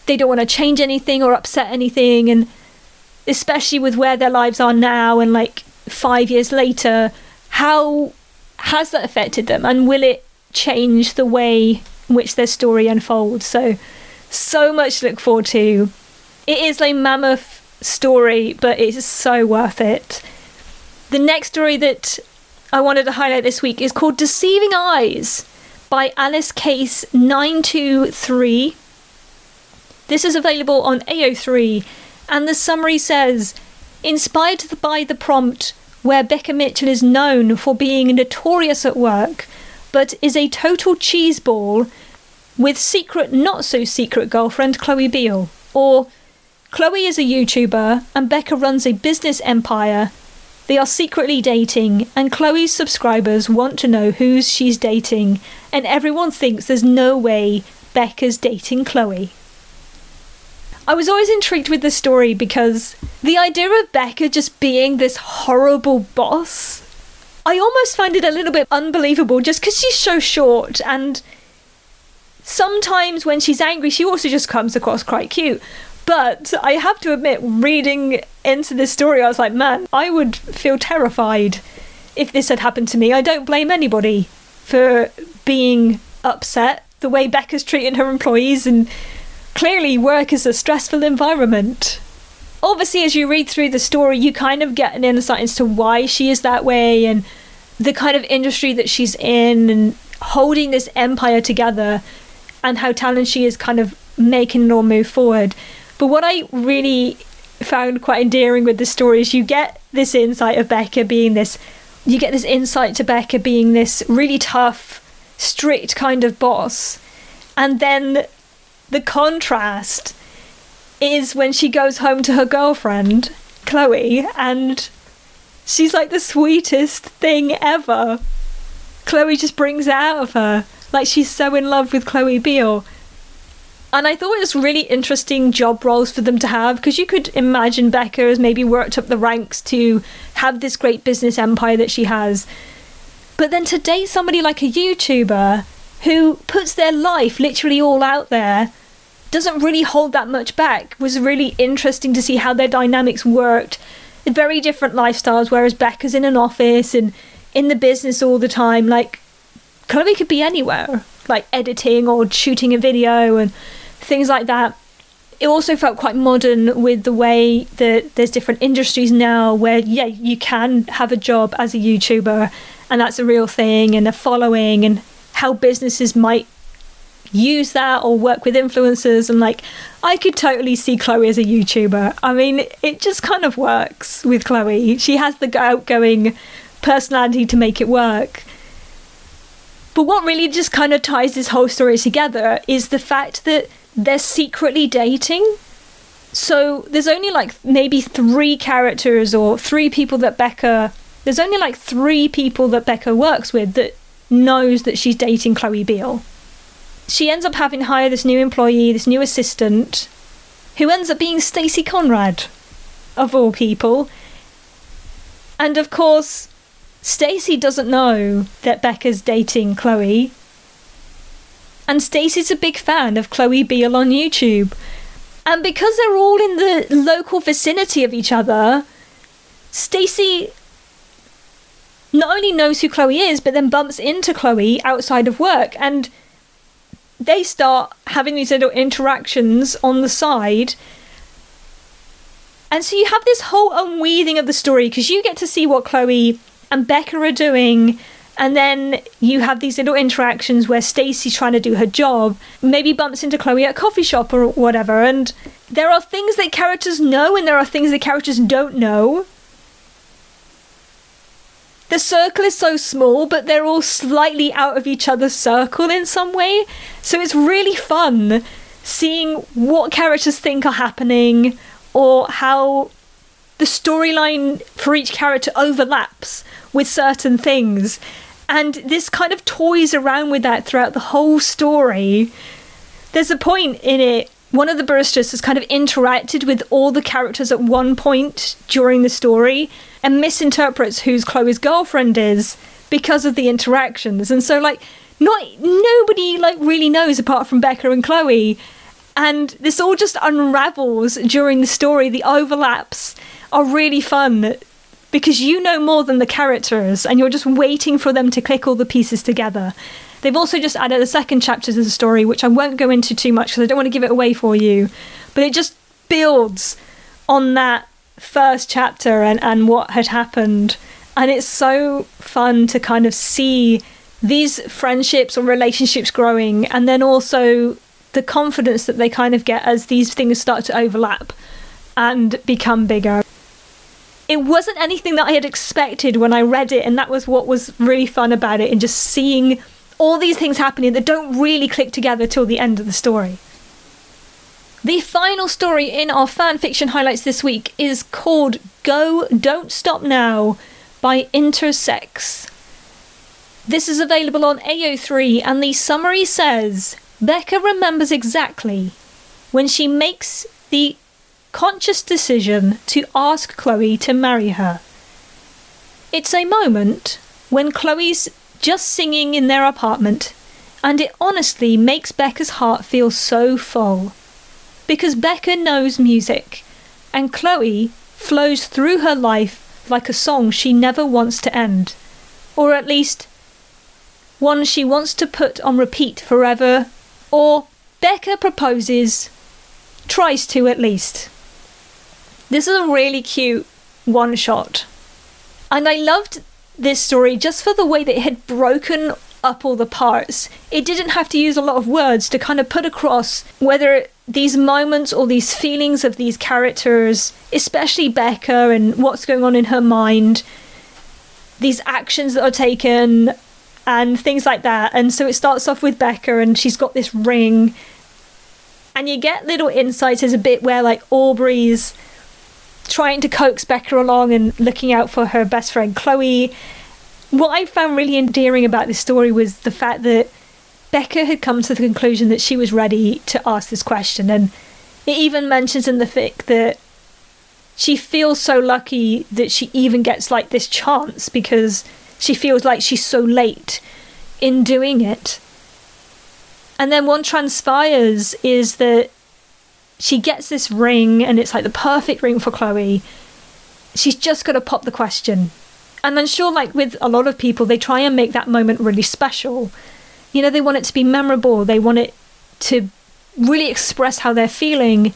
they don't want to change anything or upset anything and especially with where their lives are now and like 5 years later how has that affected them? And will it change the way in which their story unfolds? So so much to look forward to. It is a mammoth story but it's so worth it. The next story that I wanted to highlight this week is called Deceiving Eyes by Alice Case 923. This is available on AO3 And the summary says Inspired by the prompt, where Beca Mitchell is known for being notorious at work, but is a total cheeseball with secret, not so secret girlfriend Chloe Beale. Or Chloe is a YouTuber and Beca runs a business empire. They are secretly dating, and Chloe's subscribers want to know who she's dating, and everyone thinks there's no way Beca's dating Chloe. I was always intrigued with this story because the idea of Beca just being this horrible boss, I almost find it a little bit unbelievable just because she's so short and sometimes when she's angry, she also just comes across quite cute. But I have to admit, reading into this story, I was like, man, I would feel terrified if this had happened to me. I don't blame anybody for being upset the way Beca's treating her employees and Clearly, work is a stressful environment. Obviously, as you read through the story, you kind of get an insight as to why she is that way and the kind of industry that she's in and holding this empire together and how talented she is kind of making it all move forward. But what I really found quite endearing with the story is you get this insight of Beca being this, you get this insight to Beca being this really tough, strict kind of boss. And then the contrast is when she goes home to her girlfriend, Chloe, and she's like the sweetest thing ever. Chloe just brings it out of her. Like she's so in love with Chloe Beale. And I thought it was really interesting job roles for them to have because you could imagine Beca has maybe worked up the ranks to have this great business empire that she has. But then to date somebody like a YouTuber who puts their life literally all out there doesn't really hold that much back. Was really interesting to see how their dynamics worked. Very different lifestyles, whereas Beca's in an office and in the business all the time. Like, Chloe could be anywhere, like editing or shooting a video and things like that. It also felt quite modern with the way that there's different industries now where, yeah, you can have a job as a YouTuber and that's a real thing and a following and how businesses might use that or work with influencers and like I could totally see Chloe as a YouTuber. I mean, it just kind of works with Chloe. She has the outgoing personality to make it work. But what really just kind of ties this whole story together is the fact that they're secretly dating. So there's only like maybe three characters or three people that Beca. There's only like three people that Beca works with that knows that she's dating Chloe Beale she ends up having to hire this new employee, this new assistant, who ends up being Stacie Conrad, of all people. And of course, Stacie doesn't know that Beca's dating Chloe. And Stacie's a big fan of Chloe Beale on YouTube. And because they're all in the local vicinity of each other, Stacie not only knows who Chloe is, but then bumps into Chloe outside of work. And they start having these little interactions on the side. And so you have this whole unweaving of the story because you get to see what Chloe and Beca are doing. And then you have these little interactions where Stacie's trying to do her job, maybe bumps into Chloe at a coffee shop or whatever. And there are things that characters know and there are things that characters don't know the circle is so small, but they're all slightly out of each other's circle in some way. So it's really fun seeing what characters think are happening or how the storyline for each character overlaps with certain things. And this kind of toys around with that throughout the whole story. There's a point in it one of the baristas has kind of interacted with all the characters at one point during the story and misinterprets who's Chloe's girlfriend is because of the interactions. And so like not nobody like really knows apart from Beca and Chloe. And this all just unravels during the story. The overlaps are really fun because you know more than the characters and you're just waiting for them to click all the pieces together. They've also just added a second chapter to the story, which I won't go into too much because I don't want to give it away for you. But it just builds on that first chapter and, and what had happened. And it's so fun to kind of see these friendships or relationships growing and then also the confidence that they kind of get as these things start to overlap and become bigger. It wasn't anything that I had expected when I read it, and that was what was really fun about it, and just seeing all these things happening that don't really click together till the end of the story. The final story in our fan fiction highlights this week is called Go Don't Stop Now by Intersex. This is available on AO3, and the summary says Beca remembers exactly when she makes the conscious decision to ask Chloe to marry her. It's a moment when Chloe's just singing in their apartment, and it honestly makes Beca's heart feel so full. Because Beca knows music, and Chloe flows through her life like a song she never wants to end. Or at least, one she wants to put on repeat forever. Or Beca proposes, tries to at least. This is a really cute one shot. And I loved this story just for the way that it had broken up all the parts. It didn't have to use a lot of words to kind of put across whether these moments or these feelings of these characters, especially Beca and what's going on in her mind, these actions that are taken, and things like that. And so it starts off with Beca, and she's got this ring. And you get little insights. There's a bit where, like, Aubrey's trying to coax Beca along and looking out for her best friend Chloe. What I found really endearing about this story was the fact that Beca had come to the conclusion that she was ready to ask this question. And it even mentions in the fic that she feels so lucky that she even gets like this chance because she feels like she's so late in doing it. And then what transpires is that she gets this ring and it's like the perfect ring for Chloe. She's just got to pop the question. And then, sure, like with a lot of people, they try and make that moment really special you know, they want it to be memorable, they want it to really express how they're feeling.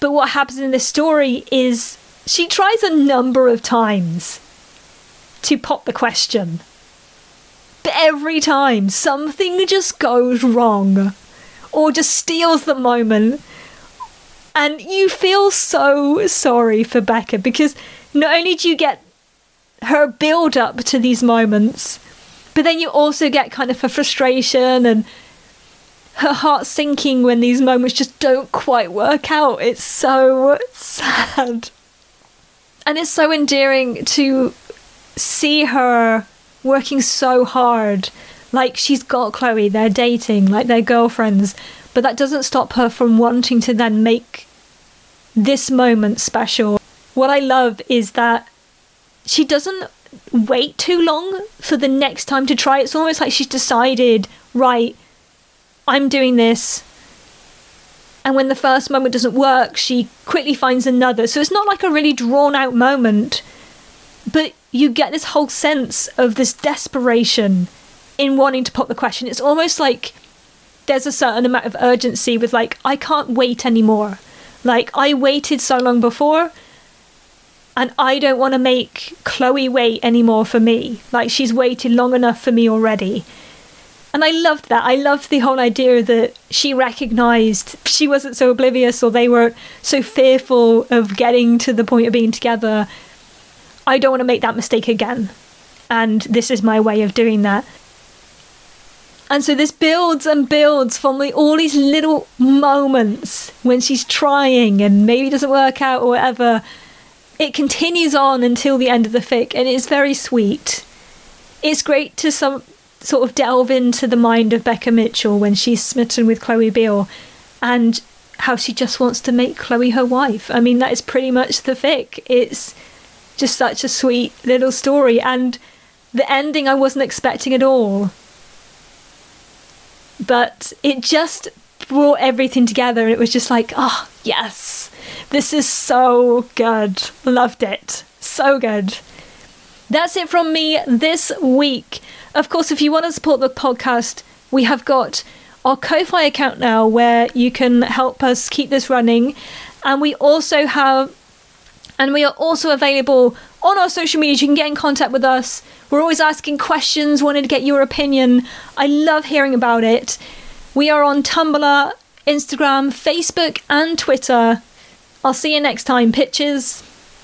But what happens in this story is she tries a number of times to pop the question. But every time something just goes wrong or just steals the moment. And you feel so sorry for Beca because not only do you get her build up to these moments, but then you also get kind of her frustration and her heart sinking when these moments just don't quite work out. It's so sad. And it's so endearing to see her working so hard. Like she's got Chloe, they're dating, like they're girlfriends, but that doesn't stop her from wanting to then make this moment special. What I love is that she doesn't wait too long for the next time to try. It's almost like she's decided, right, I'm doing this. And when the first moment doesn't work, she quickly finds another. So it's not like a really drawn out moment, but you get this whole sense of this desperation in wanting to pop the question. It's almost like there's a certain amount of urgency with, like, I can't wait anymore. Like, I waited so long before and I don't want to make Chloe wait anymore for me. Like she's waited long enough for me already. And I loved that. I loved the whole idea that she recognized she wasn't so oblivious or they weren't so fearful of getting to the point of being together. I don't want to make that mistake again. And this is my way of doing that. And so this builds and builds from the, all these little moments when she's trying and maybe doesn't work out or whatever it continues on until the end of the fic, and it's very sweet. It's great to some sort of delve into the mind of Beca Mitchell when she's smitten with Chloe Beale, and how she just wants to make Chloe her wife. I mean, that is pretty much the fic. It's just such a sweet little story, and the ending I wasn't expecting at all. But it just brought everything together, and it was just like, oh, yes this is so good. Loved it. So good. That's it from me this week. Of course, if you want to support the podcast, we have got our Ko-Fi account now where you can help us keep this running. And we also have and we are also available on our social media. You can get in contact with us. We're always asking questions, wanting to get your opinion. I love hearing about it. We are on Tumblr, Instagram, Facebook, and Twitter I'll see you next time, pitches.